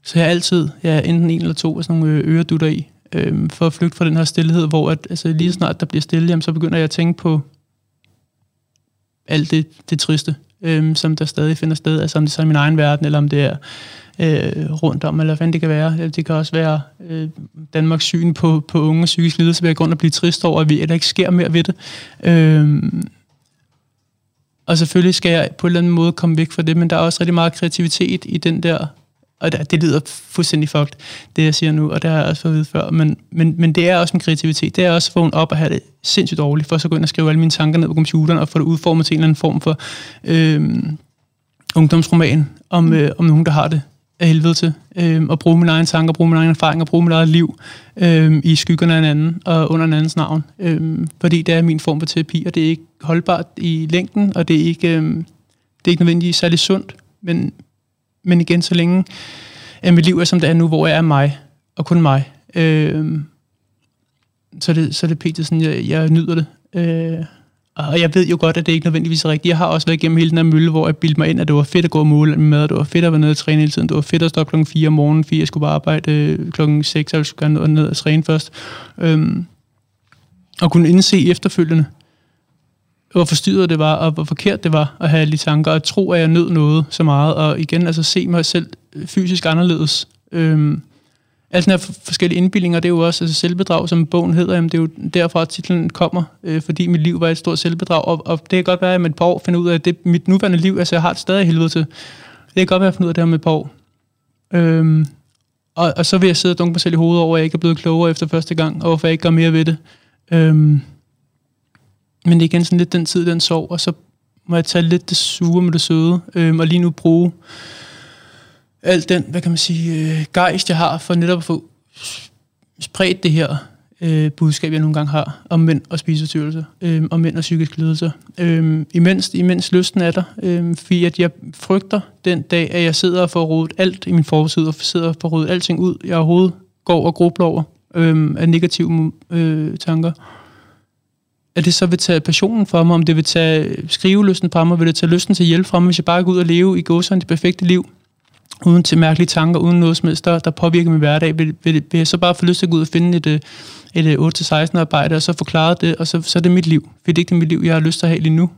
S2: så jeg har altid ja, enten en eller to af sådan nogle øh, øredutter i, øhm, for at flygte fra den her stillhed, hvor at, altså, lige snart der bliver stille, jamen, så begynder jeg at tænke på alt det, det triste, øhm, som der stadig finder sted, altså om det er så i min egen verden, eller om det er øh, rundt om, eller hvad det kan være. Det kan også være øh, Danmarks syn på, på unge psykisk lidelse, ved at grund at blive trist over, at, vi, eller ikke sker mere ved det. Øhm, og selvfølgelig skal jeg på en eller anden måde komme væk fra det, men der er også rigtig meget kreativitet i den der og det, det lyder fuldstændig fucked, det jeg siger nu, og det har jeg også fået at vide før, men, men, men det er også min kreativitet. Det er også at vågne op og have det sindssygt dårligt, for så gå ind og skrive alle mine tanker ned på computeren, og få det udformet til en eller anden form for øh, ungdomsroman om, mm. øh, om nogen, der har det af helvede til, øh, og bruge mine egne tanker, bruge mine egne erfaringer, bruge mit eget liv øh, i skyggerne af en anden, og under en andens navn. Øh, fordi det er min form for terapi, og det er ikke holdbart i længden, og det er ikke, øh, det er ikke nødvendigvis særlig sundt, men, men igen, så længe at mit liv er som det er nu, hvor jeg er mig, og kun mig, øh, så, er det, så er det pt. sådan, jeg, jeg nyder det. Øh, og jeg ved jo godt, at det ikke nødvendigvis er rigtigt. Jeg har også været igennem hele den her mølle, hvor jeg bildte mig ind, at det var fedt at gå og måle med, det var fedt at være nede og træne hele tiden, det var fedt at stå klokken 4 om morgenen, fordi jeg skulle bare arbejde øh, klokken 6, og jeg skulle gerne ned og træne først. Øhm, og kunne indse efterfølgende, hvor forstyrret det var, og hvor forkert det var at have alle de tanker, og tro, at jeg nød noget så meget, og igen altså se mig selv fysisk anderledes. Øhm, alle sådan her forskellige indbillinger, det er jo også altså selvbedrag, som bogen hedder, jamen det er jo derfra, at titlen kommer, øh, fordi mit liv var et stort selvbedrag, og, og det kan godt være, at jeg med et par år finder ud af, at det, mit nuværende liv, altså jeg har det stadig helvede til. Det kan godt være, at jeg finder ud af det her med et par år. Øhm, og, og så vil jeg sidde og dunke mig selv i hovedet over, at jeg ikke er blevet klogere efter første gang, og hvorfor jeg ikke gør mere ved det. Øhm, men det er igen sådan lidt den tid, den sov, og så må jeg tage lidt det sure med det søde, øhm, og lige nu bruge alt den, hvad kan man sige, øh, gejst, jeg har for netop at få spredt det her øh, budskab, jeg nogle gange har om mænd og spiseforstyrrelser, øh, om mænd og psykisk lidelser. Øh, imens, imens lysten er der, øh, fordi at jeg frygter den dag, at jeg sidder og får rodet alt i min fortid, og sidder og får rodet alting ud, jeg overhovedet går og grubler over øh, af negative øh, tanker. At det så vil tage passionen fra mig, om det vil tage skrivelysten fra mig, vil det tage lysten til at hjælpe fra mig, hvis jeg bare går ud og leve i gåsøjne det perfekte liv, uden til mærkelige tanker, uden noget som helst, der, der påvirker min hverdag, vil, vil, vil jeg så bare få lyst til at gå ud og finde et, øh, et, et øh, 8-16 arbejde, og så forklare det, og så, så er det mit liv. For det er ikke det mit liv, jeg har lyst til at have lige nu.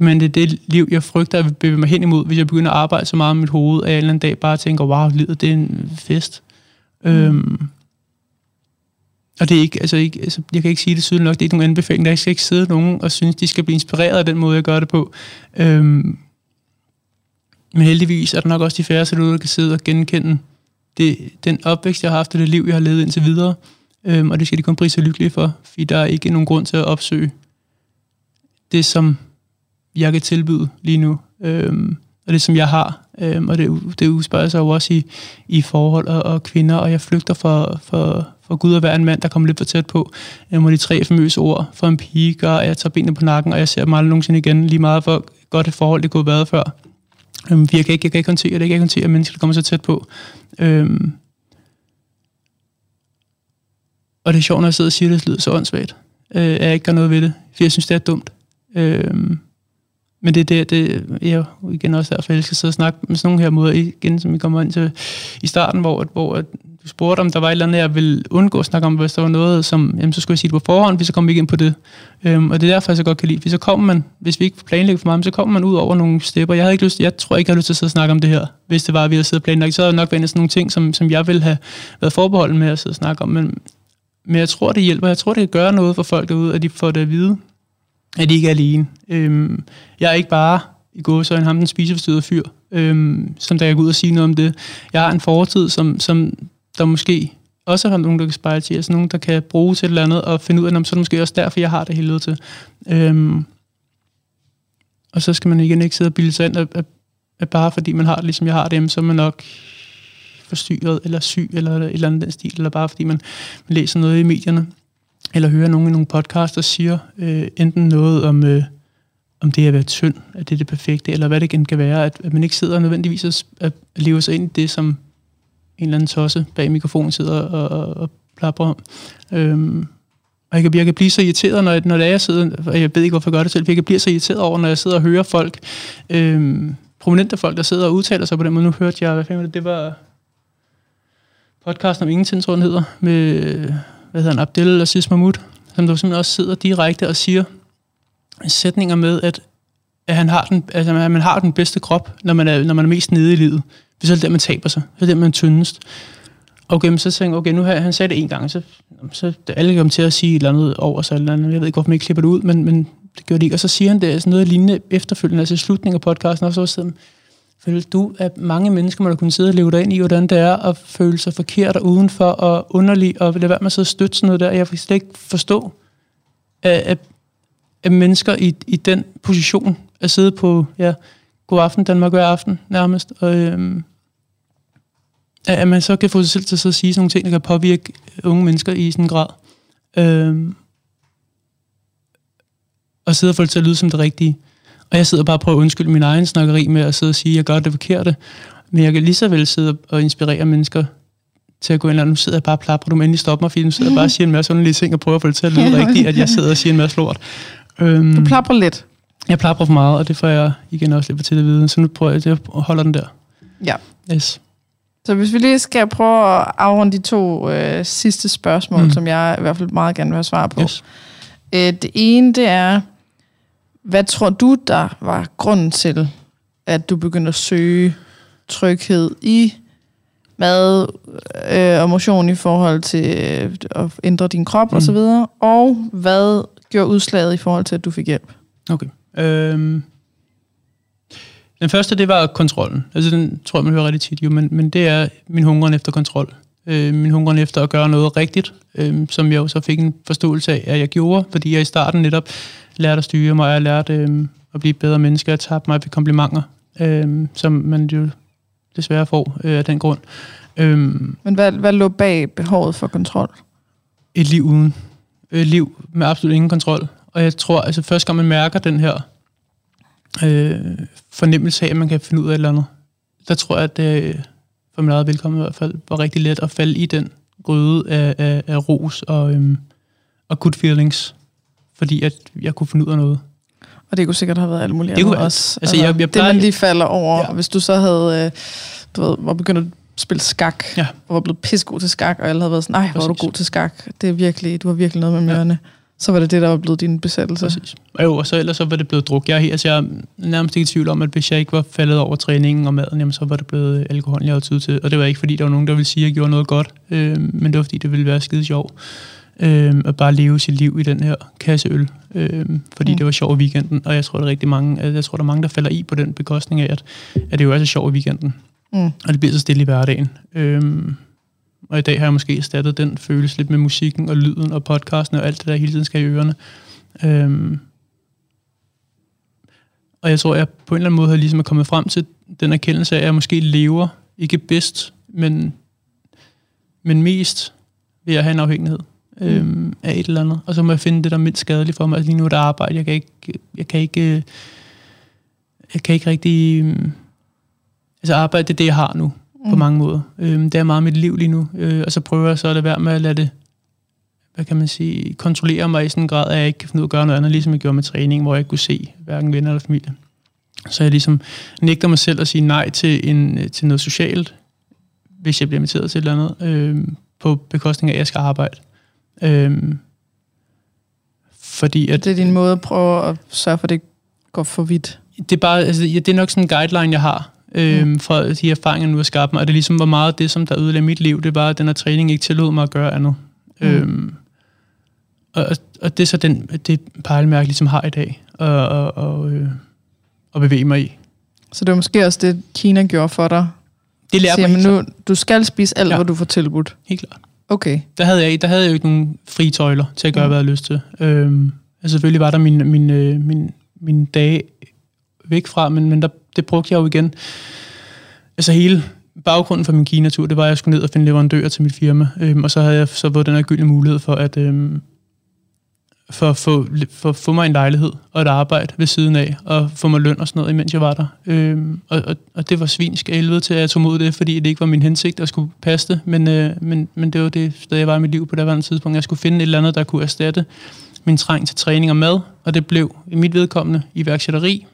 S2: Men det er det liv, jeg frygter, at jeg bevæge mig hen imod, hvis jeg begynder at arbejde så meget med mit hoved, at jeg en eller anden dag bare tænker, wow, livet det er en fest. Mm. Øhm, og det er ikke, altså ikke, altså, jeg kan ikke sige det tydeligt nok, det er ikke nogen anbefaling, der skal ikke sidde nogen og synes, de skal blive inspireret af den måde, jeg gør det på. Øhm, men heldigvis er der nok også de færreste der kan sidde og genkende det, den opvækst, jeg har haft, og det liv, jeg har levet indtil videre. Øhm, og det skal de kun prise sig lykkelige for, fordi der er ikke nogen grund til at opsøge det, som jeg kan tilbyde lige nu. Øhm, og det som jeg har. Øhm, og det, det udspørger sig jo også i, i forhold og, og kvinder, og jeg flygter for, for, for Gud at være en mand, der kommer lidt for tæt på. Øhm, og de tre famøse ord for en pige gør, at jeg tager benene på nakken, og jeg ser dem aldrig nogensinde igen, lige meget for godt et forhold, det kunne have været før. Øhm, jeg, kan ikke, jeg kan ikke håndtere det, jeg kan ikke håndtere, at mennesker kommer så tæt på. Øhm, og det er sjovt, når jeg sidder og siger det, det lyder så åndssvagt, øh, at jeg ikke gør noget ved det, for jeg synes, det er dumt. Øhm, men det er det, det jeg igen også derfor, jeg skal sidde og snakke med sådan nogle her måder igen, som vi kommer ind til i starten, hvor, hvor du spurgte, om der var et eller andet, jeg ville undgå at snakke om, hvis der var noget, som, jamen, så skulle jeg sige det på forhånd, hvis så kommer vi ikke ind på det. Øhm, og det er derfor, jeg så godt kan lide, hvis så kommer man, hvis vi ikke planlægger for meget, så kommer man ud over nogle stepper. Jeg havde ikke lyst, jeg tror ikke, jeg havde lyst til at sidde og snakke om det her, hvis det var, at vi havde siddet og planlagt. Så havde nok været sådan nogle ting, som, som jeg ville have været forbeholden med at sidde og snakke om. Men, men jeg tror, det hjælper. Jeg tror, det gør noget for folk derude, at de får det at vide at de ikke er alene. Øhm, jeg er ikke bare i går så en ham den spiseforstyrrede fyr, øhm, som der jeg går ud og sige noget om det. Jeg har en fortid, som, som der måske også har nogen, der kan spejle til, altså nogen, der kan bruge til et eller andet, og finde ud af, om så er det måske også derfor, jeg har det hele til. Øhm, og så skal man igen ikke sidde og bilde sig ind, at, at, at bare fordi man har det, ligesom jeg har det, så er man nok forstyrret, eller syg, eller et eller andet den stil, eller bare fordi man, man læser noget i medierne eller hører nogen i nogle podcasts, der siger øh, enten noget om, øh, om det at være tynd, at det er det perfekte, eller hvad det kan være, at, at man ikke sidder nødvendigvis at, at leve sig ind i det, som en eller anden tosse bag mikrofonen sidder og, og, og plapper om. Øhm, og jeg kan, jeg kan blive så irriteret, når, når det er, jeg sidder, og jeg ved ikke, hvorfor jeg gør det selv, jeg kan blive så irriteret over, når jeg sidder og hører folk, øhm, prominente folk, der sidder og udtaler sig på den måde. Nu hørte jeg, hvad fanden det, det var podcasten om ingenting, tror jeg, hedder, med hvad hedder han, Abdel Aziz Mahmoud, som der simpelthen også sidder direkte og siger sætninger med, at, at, han har den, altså, at man har den bedste krop, når man er, når man er mest nede i livet. Hvis det er der, man taber sig. Det er der, man er tyndest. Okay, men så tænker jeg, okay, nu har han sagde det en gang, så, så alle kom til at sige et eller andet over sig, eller andet. jeg ved ikke, hvorfor man ikke klipper det ud, men, men det gør det ikke. Og så siger han det sådan noget lignende efterfølgende, altså slutningen af podcasten, og så sidder Føler du, at mange mennesker må da kunne sidde og leve dig ind i, hvordan det er at føle sig forkert og udenfor og underlig, og lade være med at sidde og støtte sådan noget der? Jeg kan slet ikke forstå, at, at, at mennesker i, i den position at sidde på, ja, god aften Danmark, hver aften nærmest, og øhm, at man så kan få sig selv til at, at sige sådan nogle ting, der kan påvirke unge mennesker i sådan en grad. Øhm, og sidde og få det til at lyde som det rigtige. Og jeg sidder bare og prøver at undskylde min egen snakkeri med at sidde og sige, at jeg gør det forkerte. Men jeg kan lige så vel sidde og inspirere mennesker til at gå ind og nu sidder jeg bare og plapper, du må endelig stoppe mig, fordi nu sidder jeg bare og siger en masse underlige ting og prøver at få det til at lyde rigtigt, at jeg sidder og siger en masse lort.
S1: Um, du plapper lidt.
S2: Jeg plapper for meget, og det får jeg igen også lidt for til at vide, så nu prøver jeg at holde den der.
S1: Ja.
S2: Yes.
S1: Så hvis vi lige skal prøve at afrunde de to øh, sidste spørgsmål, mm. som jeg i hvert fald meget gerne vil have svar på. Yes. Øh, det ene, det er, hvad tror du, der var grunden til, at du begyndte at søge tryghed i mad øh, og motion i forhold til øh, at ændre din krop mm. osv., og, og hvad gjorde udslaget i forhold til, at du fik hjælp?
S2: Okay. Øhm. Den første, det var kontrollen. Altså, den tror jeg, man hører rigtig tit, jo, men, men det er min hunger efter kontrol. Øh, min hunger efter at gøre noget rigtigt, øh, som jeg jo så fik en forståelse af, at jeg gjorde, fordi jeg i starten netop lærte at styre mig, og jeg lærte øh, at blive bedre menneske, jeg tabte mig ved komplimenter, øh, som man jo desværre får øh, af den grund. Øh,
S1: Men hvad, hvad lå bag behovet for kontrol?
S2: Et liv uden. Et liv med absolut ingen kontrol. Og jeg tror, altså først gang man mærker den her øh, fornemmelse af, at man kan finde ud af et eller andet, der tror jeg, at det for min eget velkommen i hvert fald, var rigtig let at falde i den gryde af, af, af ros og, øhm, og good feelings fordi at jeg kunne finde ud af noget.
S1: Og det kunne sikkert have været alt muligt
S2: det
S1: kunne, også.
S2: Altså, jeg, jeg
S1: plejer, det, man lige falder over, ja. hvis du så havde, øh, du ved, var begyndt at spille skak, ja. og var blevet pissegod til skak, og alle havde været sådan, nej, hvor er du god til skak. Det er virkelig, du har virkelig noget med mørene. Ja. Så var det det, der var blevet din besættelse.
S2: Præcis. Og jo, og så ellers så var det blevet druk. Jeg altså, jeg er nærmest ikke i tvivl om, at hvis jeg ikke var faldet over træningen og maden, jamen, så var det blevet alkohol, jeg havde tid til. Og det var ikke, fordi der var nogen, der ville sige, at jeg gjorde noget godt, øh, men det var, fordi det ville være skide sjovt øh, at bare leve sit liv i den her kasse øl, øh, fordi mm. det var sjovt i weekenden, og jeg tror, der er rigtig mange, jeg tror, der er mange, der falder i på den bekostning af, at, at det jo er så sjovt i weekenden, mm. og det bliver så stille i hverdagen. Øh, og i dag har jeg måske erstattet den følelse lidt med musikken og lyden og podcasten og alt det, der hele tiden skal i ørerne. Øh, og jeg tror, jeg på en eller anden måde har ligesom er kommet frem til den erkendelse af, at jeg måske lever ikke bedst, men, men mest ved at have en afhængighed mm. øhm, af et eller andet. Og så må jeg finde det, der er mindst skadeligt for mig. Altså lige nu er der arbejde. Jeg kan ikke, jeg kan ikke, øh, jeg kan ikke rigtig... Øh, altså arbejde, det er det, jeg har nu, mm. på mange måder. Øhm, det er meget mit liv lige nu. Øh, og så prøver jeg så at lade være med at lade det hvad kan man sige, kontrollere mig i sådan en grad, at jeg ikke kan finde ud af at gøre noget andet, ligesom jeg gjorde med træning, hvor jeg ikke kunne se hverken venner eller familie. Så jeg ligesom nægter mig selv at sige nej til, en, til noget socialt, hvis jeg bliver inviteret til et eller andet, øh, på bekostning af, at jeg skal arbejde. Øh, fordi at,
S1: det er din måde at prøve at sørge for, at det går for vidt.
S2: Det er, bare, altså, det er nok sådan en guideline, jeg har, øh, mm. fra de erfaringer, nu har skabt mig. Og det ligesom var meget det, som der ødelagde mit liv. Det var, at den her træning ikke tillod mig at gøre andet. Mm. Øhm, og, og det er så den, det pejlemærke, ligesom har i dag, og, og, og, øh, og bevæge mig i.
S1: Så det var måske også det, Kina gjorde for dig?
S2: Det lærte
S1: mig nu, Du skal spise alt, ja. hvad du får tilbudt?
S2: Helt klart.
S1: Okay.
S2: Der havde jeg, der havde jeg jo ikke nogen frie tøjler til at gøre, mm. hvad jeg havde lyst til. Øhm, altså selvfølgelig var der min, min, øh, min, min dage væk fra, men, men der, det brugte jeg jo igen. Altså hele baggrunden for min Kina-tur, det var, at jeg skulle ned og finde leverandører til mit firma, øhm, og så havde jeg så fået den her gyldne mulighed for at, øhm, for at få, for få mig en lejlighed og et arbejde ved siden af, og få mig løn og sådan noget, imens jeg var der. Øhm, og, og, og det var svinsk helvede til, at jeg tog mod det, fordi det ikke var min hensigt at skulle passe det, men, øh, men, men det var det sted, jeg var i mit liv på det andet tidspunkt. Jeg skulle finde et eller andet, der kunne erstatte min træng til træning og mad, og det blev i mit vedkommende iværksætteri,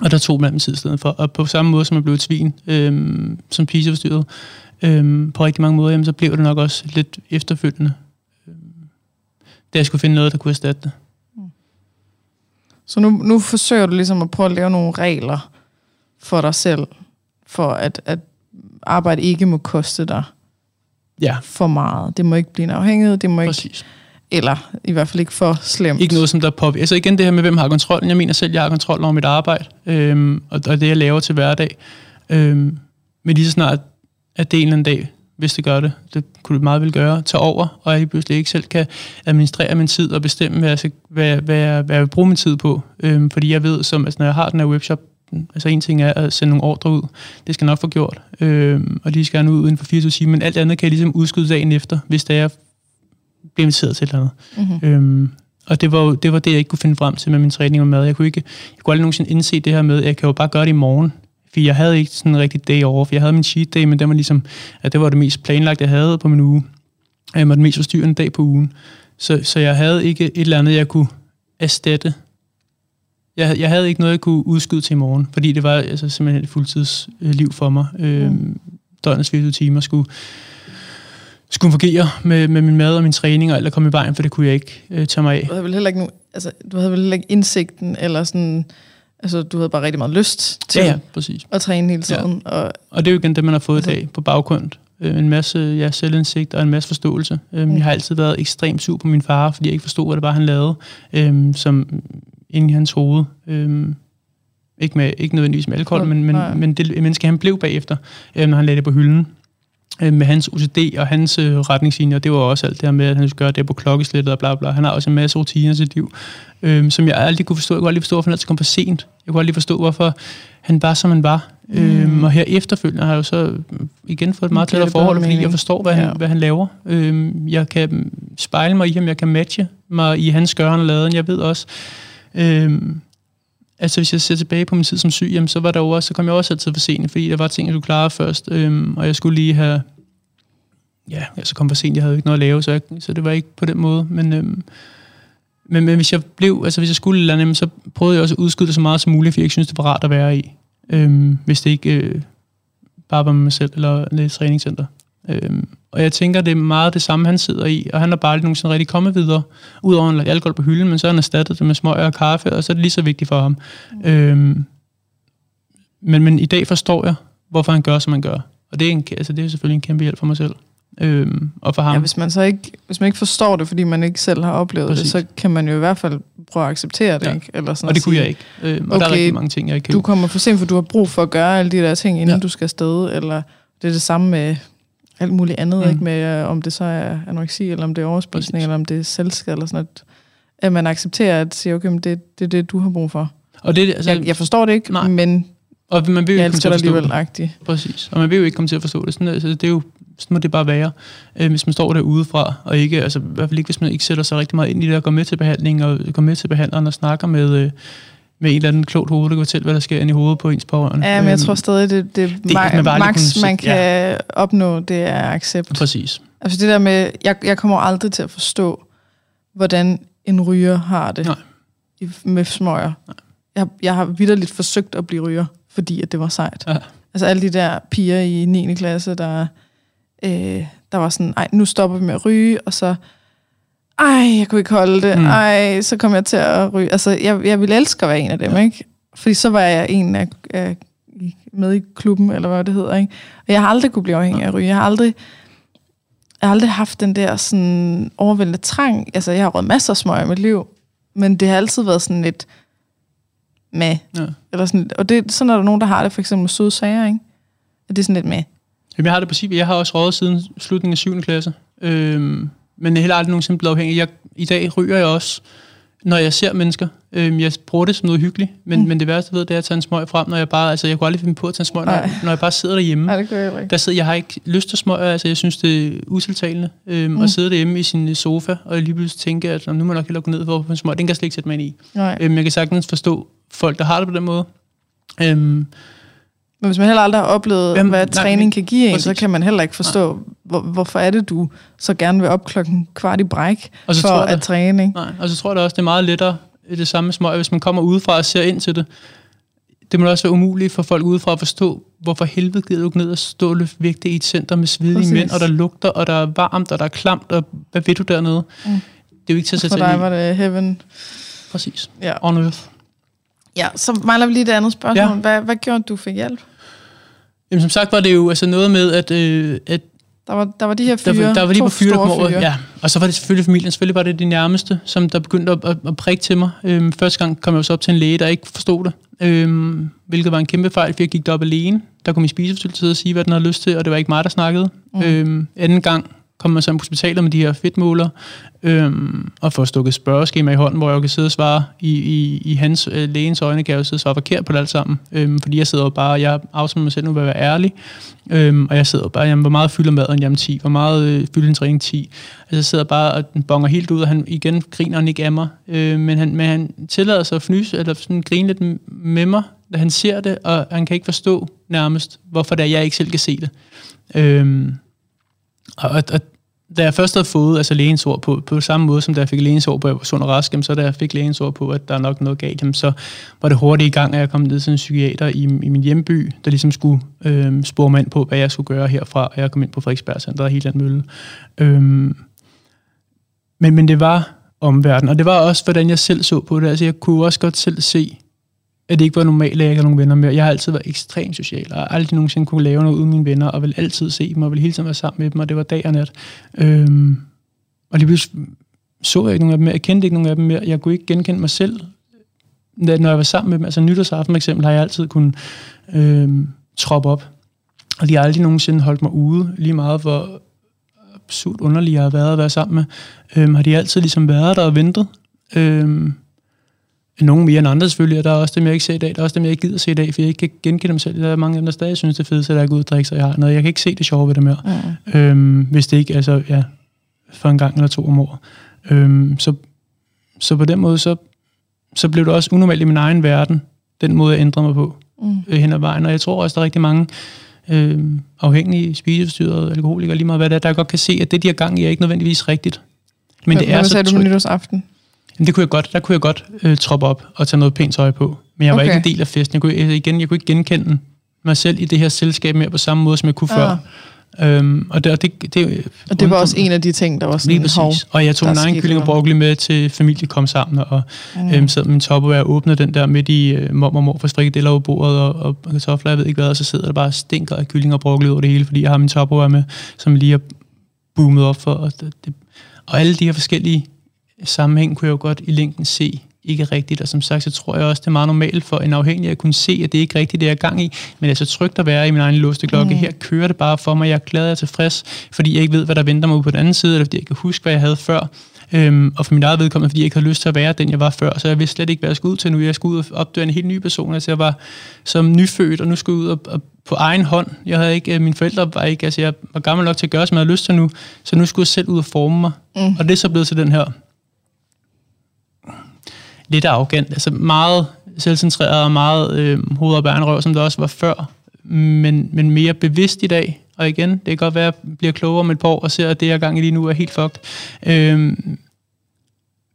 S2: og der tog man tid i stedet for. Og på samme måde, som jeg blev et svin, øhm, som piseforstyrret, øhm, på rigtig mange måder, jamen, så blev det nok også lidt efterfølgende da jeg skulle finde noget, der kunne erstatte det.
S1: Så nu, nu forsøger du ligesom at prøve at lave nogle regler for dig selv, for at, at arbejde ikke må koste dig
S2: ja.
S1: for meget. Det må ikke blive en afhængighed, det må ikke... Eller i hvert fald ikke for slemt.
S2: Ikke noget, som der påvirker. Altså igen det her med, hvem har kontrollen. Jeg mener selv, jeg har kontrol over mit arbejde, øhm, og, og det, jeg laver til hverdag. Øhm, men lige så snart, at det en eller anden dag hvis det gør det. Det kunne det meget vel gøre. Tage over, og jeg pludselig ikke selv kan administrere min tid og bestemme, hvad jeg, skal, hvad, hvad jeg, hvad jeg vil bruge min tid på. Øhm, fordi jeg ved, som, altså, når jeg har den her webshop, altså en ting er at sende nogle ordre ud. Det skal nok få gjort. Øhm, og de skal gerne ud inden for 24 timer. Men alt andet kan jeg ligesom udskyde dagen efter, hvis det er, jeg bliver inviteret til et eller andet. Mm-hmm. Øhm, og det var, jo, det var det, jeg ikke kunne finde frem til med min træning og mad. Jeg kunne, ikke, jeg kunne aldrig nogensinde indse det her med, at jeg kan jo bare gøre det i morgen. For jeg havde ikke sådan en rigtig day over, for jeg havde min cheat day, men det var ligesom, at det var det mest planlagt, jeg havde på min uge. Det var den mest forstyrrende dag på ugen. Så, så jeg havde ikke et eller andet, jeg kunne erstatte. Jeg, jeg havde ikke noget, jeg kunne udskyde til i morgen, fordi det var altså, simpelthen et fuldtidsliv for mig. Mm. Døgnets 24 timer skulle, skulle fungere med, med min mad og min træning og alt, der kom i vejen, for det kunne jeg ikke øh, tage mig af.
S1: Du havde vel heller ikke, altså, du havde vel heller ikke indsigten, eller sådan Altså, du havde bare rigtig meget lyst til
S2: ja, ja, præcis.
S1: at træne hele tiden. Ja. Og,
S2: og det er jo igen det, man har fået altså, i dag på baggrund. Øh, en masse ja, selvindsigt og en masse forståelse. Øh, mm. Jeg har altid været ekstremt sur på min far, fordi jeg ikke forstod, hvad det var, han lavede, øh, som inde i hans hoved. Øh, ikke, med, ikke nødvendigvis med alkohol, men, men, men det menneske, han blev bagefter, øh, når han lagde det på hylden med hans OCD og hans øh, retningslinjer, det var også alt det her med, at han skulle gøre det på klokkeslættet og bla bla. Han har også en masse rutiner i sit liv, øh, som jeg aldrig kunne forstå. Jeg kunne aldrig forstå, hvorfor han altid kom for sent. Jeg kunne aldrig forstå, hvorfor han var, som han var. Mm. Øhm, og her efterfølgende har jeg jo så igen fået et meget tættere forhold, fordi jeg forstår, hvad, ja. han, hvad han laver. Øhm, jeg kan spejle mig i ham, jeg kan matche mig i hans gøren og laden. Jeg ved også, øhm, altså hvis jeg ser tilbage på min tid som syg, jamen, så var der jo også, så kom jeg også altid for sent, fordi der var ting, jeg skulle klare først, øhm, og jeg skulle lige have, ja, jeg så kom for sent, jeg havde ikke noget at lave, så, jeg, så det var ikke på den måde, men, øhm, men, men hvis jeg blev, altså hvis jeg skulle eller andet, så prøvede jeg også at udskyde det så meget som muligt, fordi jeg ikke synes, det var rart at være i, øhm, hvis det ikke øh, bare var med mig selv eller et træningscenter. Øhm, og jeg tænker, det er meget det samme, han sidder i, og han har bare aldrig nogensinde rigtig kommet videre, udover en alkohol på hylden, men så har han erstattet det med smøg og kaffe, og så er det lige så vigtigt for ham. Mm. Øhm, men, men i dag forstår jeg, hvorfor han gør, som han gør. Og det er, en, altså, det er selvfølgelig en kæmpe hjælp for mig selv. Øhm, og for ham.
S1: Ja, hvis man så ikke, hvis man ikke forstår det, fordi man ikke selv har oplevet Præcis. det, så kan man jo i hvert fald prøve at acceptere det. Ja. Ikke? Eller sådan
S2: og det kunne sige, jeg ikke. Øhm, og okay, der er rigtig mange ting, jeg ikke kan.
S1: Du kommer for sent, for du har brug for at gøre alle de der ting, inden ja. du skal afsted. Eller det er det samme med alt muligt andet, mm. ikke med øh, om det så er anoreksi, eller om det er overspisning, eller om det er selvskade, eller sådan noget. At man accepterer at sige, okay, det, det er det, du har brug for. Og det, altså, jeg, jeg forstår det ikke, nej. men
S2: Og man vil jo
S1: Jeg
S2: ikke komme til
S1: elsker
S2: at
S1: dig alligevel,
S2: det.
S1: agtig.
S2: Præcis. Og man vil jo ikke komme til at forstå det. Sådan, altså, det er jo, sådan må det bare være, øh, hvis man står derude fra, og ikke, altså, i hvert fald ikke, hvis man ikke sætter sig rigtig meget ind i det, og går med til behandling, og går med til behandleren og snakker med, øh, med en eller anden klogt hoved, der kan fortælle, hvad der sker inde i hovedet på ens pårørende.
S1: Ja, men jeg
S2: Øhm,
S1: tror stadig, det, det,
S2: det
S1: ma-
S2: man
S1: max,
S2: kunne
S1: man kan opnå, det er accept.
S2: Præcis.
S1: Altså det der med, jeg, jeg kommer aldrig til at forstå, hvordan en ryger har det
S2: Nej.
S1: i, med smøger. Jeg, jeg har vidderligt forsøgt at blive ryger, fordi at det var sejt.
S2: Ja.
S1: Altså alle de der piger i 9. klasse, der, øh, der var sådan, ej, nu stopper vi med at ryge, og så, ej, jeg kunne ikke holde det,
S2: Mm.
S1: ej, så kom jeg til at ryge. Altså, jeg, jeg ville elske at være en af dem, ikke? Fordi så var jeg en af, af med i klubben, eller hvad det hedder, ikke? Og jeg har aldrig kunne blive afhængig af at ryge. Jeg har aldrig, jeg har aldrig haft den der sådan overvældende trang. Altså, jeg har røget masser af smøger i mit liv, men det har altid været sådan lidt med.
S2: Ja.
S1: Eller sådan, og det, sådan er der nogen, der har det, for eksempel med søde sager, ikke? At det er sådan lidt med.
S2: Jamen, jeg har det præcis. Jeg har også røget siden slutningen af 7. klasse. Øhm, men er heller aldrig nogensinde blevet afhængig. Jeg, I dag ryger jeg også, når jeg ser mennesker. Øhm, jeg bruger det som noget hyggeligt, men, mm. men det værste, jeg ved, det er at tage en smøg frem, når jeg bare... Altså, jeg kunne aldrig finde på at tage en smøg, når, når jeg bare sidder derhjemme.
S1: Nej, det gør jeg ikke.
S2: Der sidder, jeg har ikke lyst til smøger, altså jeg synes, det er utiltalende øhm, mm. at sidde derhjemme i sin sofa, og lige pludselig tænke, at "Nå, nu må jeg nok hellere gå ned for en smøg. Den kan jeg slet ikke sætte mig ind i.
S1: Nej.
S2: Øhm, jeg kan sagtens forstå folk, der har det på den måde. Øhm,
S1: Men hvis man heller aldrig har oplevet,
S2: Jamen,
S1: hvad
S2: nej,
S1: træning kan give en, så
S2: præcis.
S1: kan man heller ikke forstå, hvor, hvorfor er det, du så gerne vil op klokken kvart i bræk
S2: Og så
S1: for
S2: tror jeg,
S1: at træne. Ikke?
S2: Nej, og så tror jeg da også, det er meget lettere øh, det samme smøg, hvis man kommer udefra og ser ind til det. Det må også være umuligt for folk udefra at forstå, hvorfor helvede gider du ned og stå og løfte vægte i et center med svedige
S1: Præcis.
S2: mænd, og der lugter, og der er varmt, og der er klamt, og hvad ved du dernede? Mm. Det er jo ikke til at sætte
S1: For dig var
S2: i.
S1: det heaven.
S2: Præcis.
S1: Ja.
S2: On earth.
S1: ja, så mangler vi lige det andet spørgsmål.
S2: Ja.
S1: Hvad, hvad gjorde du for hjælp?
S2: Jamen, som sagt var det jo altså noget med, at, øh, at
S1: Der var, der var de her
S2: der,
S1: fyre,
S2: var- der var lige
S1: to
S2: på fyre, der kom
S1: store fyre.
S2: Ja. Og så var det selvfølgelig familien. Selvfølgelig var det de nærmeste, som der begyndte at, at, at prikke til mig. Øhm, første gang kom jeg så op til en læge, der ikke forstod det. Øhm, hvilket var en kæmpe fejl, for jeg gik derop alene. Der kunne min spiseforstyrrelse sidde og sige, hvad den havde lyst til, og det var ikke mig, der snakkede. Mm. Øhm, anden gang kommer man så på hospitalet med de her fedtmåler, øhm, og får stukket spørgeskema i hånden, hvor jeg jo kan sidde og svare i, i, i hans øh, lægens øjne, kan jeg jo sidde og svare forkert på det alt sammen. Øhm, fordi jeg sidder jo bare, jeg afslutter mig selv nu ved at være ærlig, øhm, og jeg sidder jo bare, jamen, hvor meget fylder maden? Jamen 10. Hvor meget øh, fylder en træning? 10. Altså jeg sidder bare og bonger helt ud, og han igen griner han ikke af mig. Øh, men, han, men han tillader sig at fnyse, eller sådan grine lidt med mig, da han ser det, og han kan ikke forstå nærmest, hvorfor det er, jeg ikke selv kan se det. Øhm, og, og, og da jeg først havde fået altså lægens ord på, på samme måde, som da jeg fik lægens ord på, at jeg var sund og rask, jamen, så da jeg fik lægens ord på, at der er nok noget galt, jamen, så var det hurtigt i gang, at jeg kom ned til en psykiater i, i min hjemby, der ligesom skulle øhm, spore mig ind på, hvad jeg skulle gøre herfra, og jeg kom ind på Frederiksberg Center og hele den mølle. Øhm, men, men det var omverden, og det var også, hvordan jeg selv så på det. Altså, jeg kunne også godt selv se, at det ikke var normalt, at jeg ikke havde nogen venner mere. Jeg har altid været ekstremt social, og har aldrig nogensinde kunne lave noget uden mine venner, og vil altid se dem, og vil hele tiden være sammen med dem, og det var dag og nat. Øhm, og lige pludselig så jeg ikke nogen af dem mere. Jeg kendte ikke nogen af dem mere. Jeg kunne ikke genkende mig selv, når når jeg var sammen med dem. Altså nytårsaften for eksempel, har jeg altid kunnet øhm, troppe op. Og de har aldrig nogensinde holdt mig ude, lige meget hvor absurd underlig jeg har været at være sammen med. Øhm, har de altid ligesom været der og ventet. Øhm, nogle mere end andre selvfølgelig, og der er også dem, jeg ikke ser i dag. Der er også dem, jeg ikke gider se i dag, for jeg ikke kan genkende dem selv. Der er mange af dem, der stadig synes, det er fedeste, at jeg går ud og drikker, så jeg har noget. Jeg kan ikke se det sjove ved det mere.
S1: Mm.
S2: Øhm, hvis det ikke altså, ja, for en gang eller to om året. Øhm, så, så på den måde, så, så blev det også unormalt i min egen verden, den måde, jeg ændrede mig på
S1: Mm.
S2: øh, hen ad vejen. Og jeg tror også, der er rigtig mange øh, afhængige, spiseforstyrrede, alkoholikere, lige meget hvad det er, der godt kan se, at det, de har gang i, er ikke nødvendigvis rigtigt. Men det er
S1: Hvad
S2: så
S1: sagde du med nytårsaften?
S2: Jamen, det kunne jeg godt, der kunne jeg godt øh, troppe op og tage noget pænt tøj på. Men jeg var
S1: Okay.
S2: ikke en del af festen. Jeg kunne, altså, igen, jeg kunne ikke genkende mig selv i det her selskab mere på samme måde, som jeg kunne
S1: Ah.
S2: før. Øhm, og det, og det, det,
S1: Og det var også en af de ting, der var sådan,
S2: Lige
S1: hov.
S2: Og jeg tog min egen kylling og broccoli med til familie kom sammen, og
S1: Mm.
S2: øhm, sad med min top, og jeg åbnede den der midt i øh, mor og morfars frikadeller over bordet, og, og kartofler, jeg ved ikke hvad, og så sidder der bare stinker af kylling og broccoli over det hele, fordi jeg har min top med, som lige er boomet op for. Og, det, det, og alle de her forskellige sammenhæng kunne jeg jo godt i længden se ikke rigtigt, og som sagt, så tror jeg også, det er meget normalt for en afhængig at kunne se, at det ikke er rigtigt, det jeg er gang i, men det er så trygt at være i min egen låste klokke. Mm. Her kører det bare for mig, jeg er glad og tilfreds, fordi jeg ikke ved, hvad der venter mig på den anden side, eller fordi jeg kan huske, hvad jeg havde før. Øhm, og for min eget vedkommende, fordi jeg ikke havde lyst til at være den, jeg var før. Så jeg vidste slet ikke, hvad jeg skulle ud til nu. Jeg skulle ud og opdage en helt ny person. Altså jeg var som nyfødt, og nu skulle jeg ud og, og på egen hånd. Jeg havde ikke, øh, mine forældre var ikke, altså jeg var gammel nok til at gøre, som jeg havde lyst til nu. Så nu skulle jeg selv ud og forme mig. Mm. Og det er så blevet til den her lidt arrogant, altså meget selvcentreret og meget øh, hoved- og bærnerøv, som det også var før, men, men mere bevidst i dag. Og igen, det kan godt være, at jeg bliver klogere om et par år og ser, at det, jeg er gang i lige nu, er helt fucked. Øh,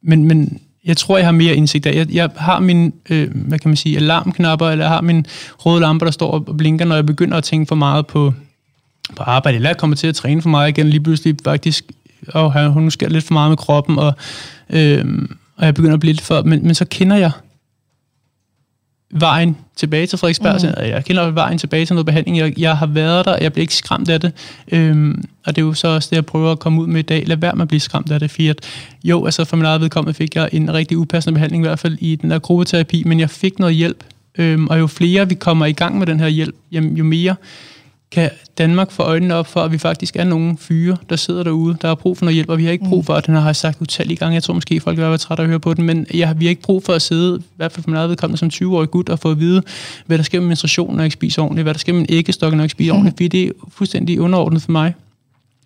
S2: men, men jeg tror, jeg har mere indsigt af. Jeg, jeg har min, øh, hvad kan man sige, alarmknapper, eller jeg har min røde lampe, der står og blinker, når jeg begynder at tænke for meget på, på arbejde, eller jeg kommer til at træne for meget igen, lige pludselig faktisk, og hun sker lidt for meget med kroppen, og, øh, og jeg begynder at blive lidt for, men, men så kender jeg vejen tilbage til Frederiksberg. Mm. Jeg kender vejen tilbage til noget behandling. Jeg, jeg har været der, jeg bliver ikke skræmt af det. Øhm, og det er jo så også det, jeg prøver at komme ud med i dag. Lad være med at blive skræmt af det, fordi at, jo, altså for min eget vedkommende fik jeg en rigtig upassende behandling, i hvert fald i den der gruppeterapi, men jeg fik noget hjælp. Øhm, og jo flere vi kommer i gang med den her hjælp, jamen, jo mere kan Danmark få øjnene op for, at vi faktisk er nogle fyre, der sidder derude, der har brug for noget hjælp, og vi har ikke brug for, at den har sagt utallige gange, jeg tror måske folk vil være trætte af at høre på den, men jeg, vi har ikke brug for at sidde, i hvert fald for min eget vedkommende som 20-årig gut, og få at vide, hvad der sker med menstruation, når jeg ikke spiser ordentligt, hvad der sker med en æggestok, når jeg ikke spiser ordentligt, fordi det er fuldstændig underordnet for mig.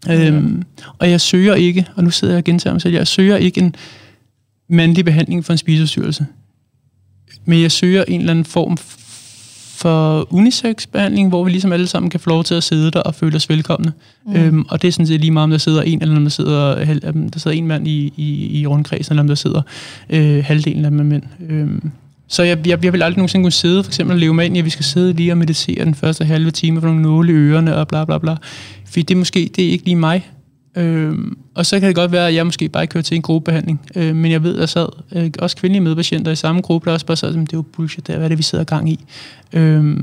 S2: Mm. Øhm, og jeg søger ikke, og nu sidder jeg og gentager mig selv, jeg søger ikke en mandlig behandling for en spiseforstyrrelse. Men jeg søger en eller anden form for unisex-behandling, hvor vi ligesom alle sammen kan få lov til at sidde der og føle os velkomne. Mm. Øhm, og det er sådan set lige meget, om der sidder en, eller om der sidder, der sidder en mand i, i, i rundkredsen, eller om der sidder øh, halvdelen af dem mænd. Øhm, så jeg, jeg, jeg vil aldrig nogensinde kunne sidde, for eksempel og leve med ind i, at vi skal sidde lige og meditere den første halve time for nogle nåle i ørerne og bla bla bla. For det er måske, det er ikke lige mig. Øh, og så kan det godt være, at jeg måske bare kører til en gruppebehandling. øh, men jeg ved, at der sad øh, også kvindelige medpatienter i samme gruppe, der også bare sad, at det er jo bullshit, der, hvad er det, vi sidder gang i. Øh,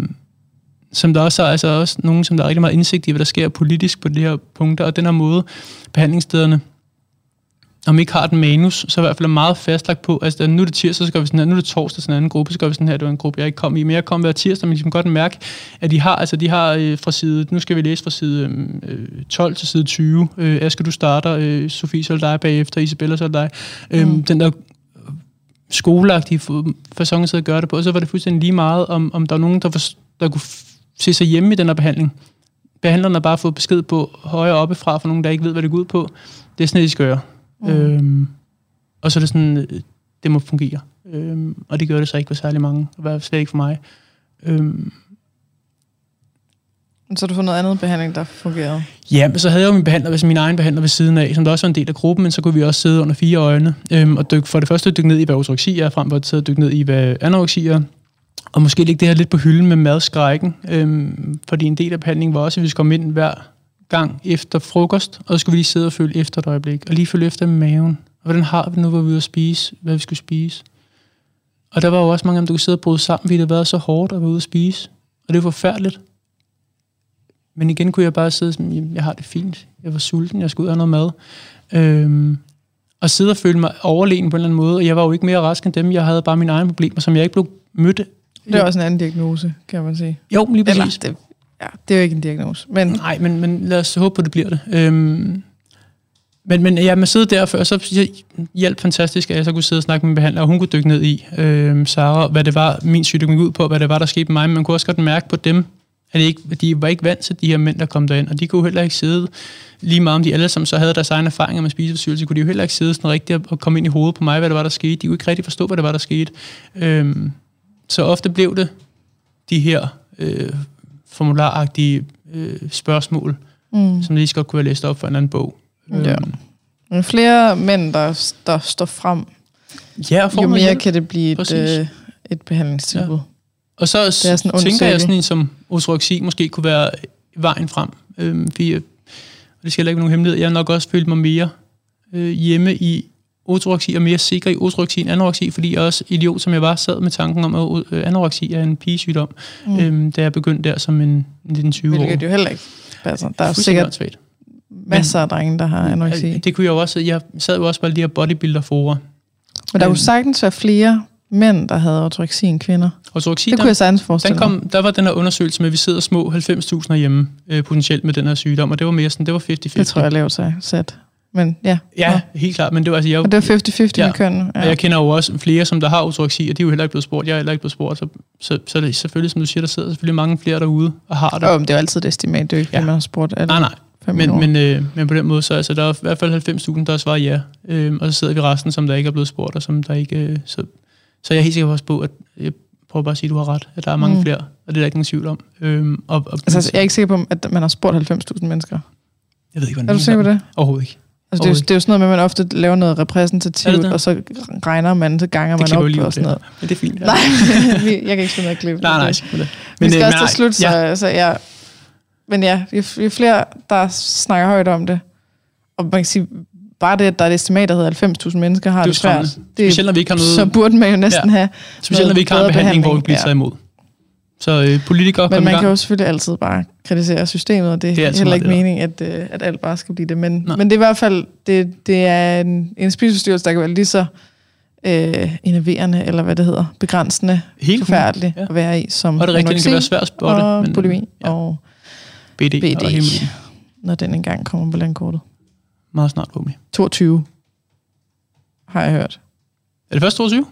S2: som der også er altså også nogen, som der er rigtig meget indsigt i, hvad der sker politisk på de her punkter, og den her måde, behandlingsstederne om ikke har et manus, så i hvert fald er meget fastlagt på, altså nu er det tirsdag, så gør vi sådan her, nu er det torsdag, sådan en anden gruppe, så gør vi sådan her, det var en gruppe, jeg ikke kom i, men jeg kom hver tirsdag, men ligesom godt mærke, at de har, altså de har øh, fra side, nu skal vi læse fra side øh, 12 til side 20, øh, Asger, du starter, øh, Sofie, så dig bagefter, Isabella, så dig, øh, mm. den der skoleagtige fasong at gøre det på, og så var det fuldstændig lige meget, om, om der var nogen, der, for, der kunne se sig hjemme i den her behandling. Behandlerne har bare fået besked på højere oppefra for nogen, der ikke ved, hvad det går ud på. Det er sådan, de skal gøre. Mm. Øhm, og så er det sådan, øh, det må fungere. Øhm, og det gør det så ikke for særlig mange, og hvert slet ikke for mig. Øhm,
S1: så har du fået noget andet behandling, der fungerede?
S2: Ja, men så havde jeg jo min, behandler, altså min egen behandler ved siden af, som der også var en del af gruppen, men så kunne vi også sidde under fire øjne, øhm, og dykke, for det første dykke ned i, hvad ortoreksi er, frem for at dykke ned i, hvad anoreksi er, og måske lægge det her lidt på hylden med madskrækken, øhm, fordi en del af behandlingen var også, at vi skulle komme ind hver gang efter frokost, og så skulle vi lige sidde og føle efter et øjeblik, og lige følge efter med maven. Og hvordan har vi nu, hvor vi at spise, hvad vi skulle spise? Og der var jo også mange af dem, der kunne sidde og bryde sammen, fordi det havde været så hårdt at være ude at spise. Og det var forfærdeligt. Men igen kunne jeg bare sidde som, jeg har det fint. Jeg var sulten, jeg skulle ud og have noget mad. Øhm, og sidde og føle mig overlegen på en eller anden måde. Og jeg var jo ikke mere rask end dem. Jeg havde bare mine egne problemer, som jeg ikke blev mødt.
S1: Det er også en anden diagnose, kan man sige.
S2: Jo, lige præcis.
S1: Eller, det, ja, det er jo ikke en diagnose. Men...
S2: Nej, men, men lad os håbe på, at det bliver det. Øhm, men, men ja, man sidder der, og så hjælp fantastisk, at jeg så kunne sidde og snakke med min behandler, og hun kunne dykke ned i, øhm, Sara, hvad det var, min sygdom gik ud på, hvad det var, der skete med mig, men man kunne også godt mærke på dem, at de, ikke, de var ikke vant til de her mænd, der kom derind, og de kunne heller ikke sidde, lige meget om de alle som så havde deres egne erfaringer med spiseforstyrrelse, kunne de jo heller ikke sidde sådan rigtigt og komme ind i hovedet på mig, hvad det var, der skete. De kunne ikke rigtig forstå, hvad det var, der skete. Øhm, så ofte blev det de her øh, formularagtige øh, spørgsmål, mm. som lige skal kunne have læst op for en anden bog.
S1: Ja. Øhm. Men flere mænd, der, der står frem, ja, jo mere hjælp. kan det blive et, øh, et behandlingstilbud. Ja.
S2: Og så det er sådan tænker jeg sådan en som otroxi måske kunne være vejen frem. Øhm, fordi, og det skal heller ikke være nogen hemmelighed, jeg har nok også følt mig mere øh, hjemme i otroxi og mere sikker i otroxi end anoreksi, fordi jeg også idiot, som jeg var, sad med tanken om, at øh, anoreksi er en pigesygdom, mm. øhm, da jeg begyndte der som en 19-20 år.
S1: Hvilket jo heller ikke passer. Der er sikkert svært. masser af drenge, der har anoreksi.
S2: Det kunne jeg jo også, jeg sad jo også på alle de her bodybuilder-forer.
S1: Men der kunne sagtens være flere mænd, der havde ortoreksi end kvinder.
S2: Ortoreksi,
S1: det kunne jeg sagtens forestille
S2: den kom, Der var den her undersøgelse med, at vi sidder små 90.000 hjemme øh, potentielt med den her sygdom, og det var mere sådan, det var 50-50.
S1: Det tror jeg lavede sig sat. Men ja.
S2: Ja, helt klart. Men det var, altså, jeg,
S1: Og det var 50-50
S2: Ja.
S1: med køn.
S2: Ja. Jeg kender jo også flere, som der har autoreksi, og de er jo heller ikke blevet spurgt. Jeg er heller ikke blevet spurgt. Så, så, så er det selvfølgelig, som du siger, der sidder selvfølgelig mange flere derude og har det.
S1: Og det er jo altid et estimat, det er jo ikke,
S2: Ja.
S1: man har spurgt alle
S2: Nej, nej. Men, men, øh, men på den måde, så altså, der er i hvert fald 90.000, der har svaret ja. Øhm, og så sidder vi resten, som der ikke er blevet spurgt, og som der ikke... Øh, så, så jeg er helt sikker også på, at jeg prøver bare at sige, at du har ret, at der er mange mm. Flere, og det er der ikke nogen tvivl om. Øhm, og, og,
S1: Altså, jeg er ikke sikker på, at man har spurgt 90.000 mennesker.
S2: jeg ved ikke, hvordan
S1: Er du sikker på det?
S2: Overhovedet ikke.
S1: Altså, det, er jo, det er jo sådan noget med, at man ofte laver noget repræsentativt,
S2: det det?
S1: og så regner man, så ganger
S2: Det
S1: man op
S2: lige
S1: og sådan
S2: det.
S1: noget.
S2: Men det er fint. Ja.
S1: Nej, jeg kan ikke finde noget klip.
S2: nej, nej, med det.
S1: Men, vi skal
S2: øh,
S1: også til slut, så,
S2: Ja,
S1: så ja. Men ja, jo, jo flere, der snakker højt om det, og man kan sige, bare det, at der er et estimat, der hedder 90.000 mennesker, har
S2: det er
S1: det, svært.
S2: skræmmende. Specielt, når vi ikke har noget...
S1: så burde man jo næsten ja. have.
S2: Specielt når vi ikke har en
S1: noget
S2: behandling, hvor vi
S1: behandling,
S2: bliver
S1: ja.
S2: imod. Så øh, politikere
S1: Men man kan jo selvfølgelig altid bare kritisere systemet, og det,
S2: Det er
S1: det er heller ikke
S2: det
S1: meningen, at, øh, at alt bare skal blive det. Men,
S2: Nej.
S1: men det er i hvert fald det, det er en, en spiseforstyrrelse, der kan være lige så øh, innoverende, eller hvad det hedder, begrænsende,
S2: Helt
S1: forfærdeligt
S2: Ja.
S1: at være i, som
S2: Og det er rigtigt, den kan være
S1: anoreksi
S2: svær at spotte.
S1: og
S2: men,
S1: bulimi
S2: ja.
S1: og
S2: BD,
S1: BD,
S2: og
S1: når den engang kommer på landkortet.
S2: Meget snart mig.
S1: 22 har jeg hørt.
S2: Er det først 22?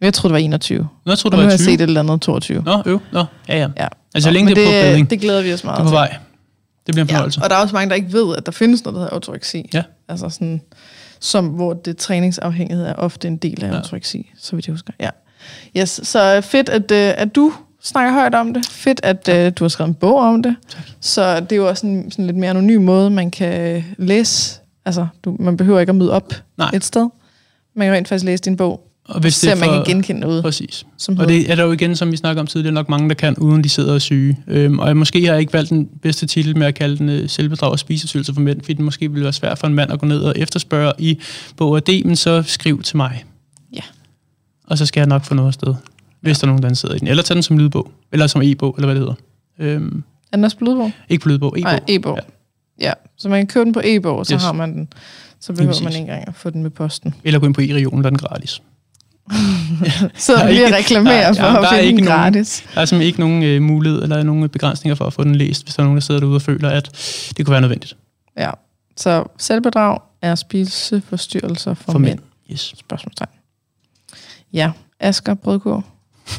S1: Jeg troede, det var 21.
S2: Nå, jeg troede, det
S1: nu
S2: var
S1: har jeg
S2: 20.
S1: set et eller andet 22.
S2: Nå, øv. Nå, ja, ja.
S1: Ja.
S2: Altså,
S1: Nå,
S2: længe det er på bedring.
S1: det glæder vi os meget
S2: Det er på vej. Det bliver en fornøjelse.
S1: Ja, og der er også mange, der ikke ved, at der findes noget, der hedder autoreksi.
S2: Ja.
S1: Altså sådan, som, hvor det træningsafhængighed er ofte en del af
S2: Ja.
S1: autoreksi, så vidt jeg husker. Ja. Yes, så fedt, at, øh, at du snakker højt om det. Fedt, at øh, du har skrevet en bog om det.
S2: Tak.
S1: Så det er jo også en sådan lidt mere anonym måde, man kan læse. Altså, du, man behøver ikke at møde op
S2: Nej.
S1: et sted. Man kan rent faktisk læse din bog,
S2: Og hvis
S1: så
S2: det er
S1: man
S2: for...
S1: kan genkende noget,
S2: Præcis.
S1: som
S2: Og det er der jo igen, som vi snakker om tidligere, nok mange, der kan, uden de sidder og syge. Øhm, og jeg måske har jeg ikke valgt den bedste titel med at kalde den øh, selvbedrag og spiseforstyrrelse for mænd, fordi det måske ville være svært for en mand at gå ned og efterspørge i bog og D, men så skriv til mig.
S1: Ja.
S2: Og så skal jeg nok få noget afsted, hvis der er nogen, der sidder i den. Eller tage den som lydbog, eller som e-bog, eller hvad det hedder. Øhm,
S1: Er den også på lydbog?
S2: ikke på lydbog, e-bog.
S1: Nej, e-bog. Ja. ja. Så man kan købe den på e-bog, så
S2: Yes.
S1: har man den. Så behøver man ikke engang at få den med posten.
S2: Eller gå ind på e-regionen, der er den gratis.
S1: Så lige
S2: ikke-
S1: reklamerer
S2: Nej,
S1: for
S2: ja,
S1: at finde
S2: ikke
S1: den
S2: nogen-
S1: gratis.
S2: Der er simpelthen ikke nogen øh, mulighed, eller nogen begrænsninger for at få den læst, hvis der er nogen, der sidder derude og føler, at det kunne være nødvendigt
S1: Ja. Så selvbedrag er spiseforstyrrelser for,
S2: for,
S1: for
S2: mænd.
S1: mænd.
S2: Yes.
S1: Spørgsmålstegn. Ja, Asger Brødgaard.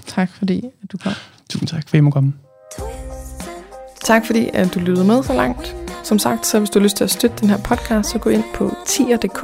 S1: Tak fordi at du kom.
S2: Tusind tak, for at I må komme.
S1: Tak fordi at du lyttede med så langt. Som sagt, så hvis du har lyst til at støtte den her podcast, så gå ind på tier.dk,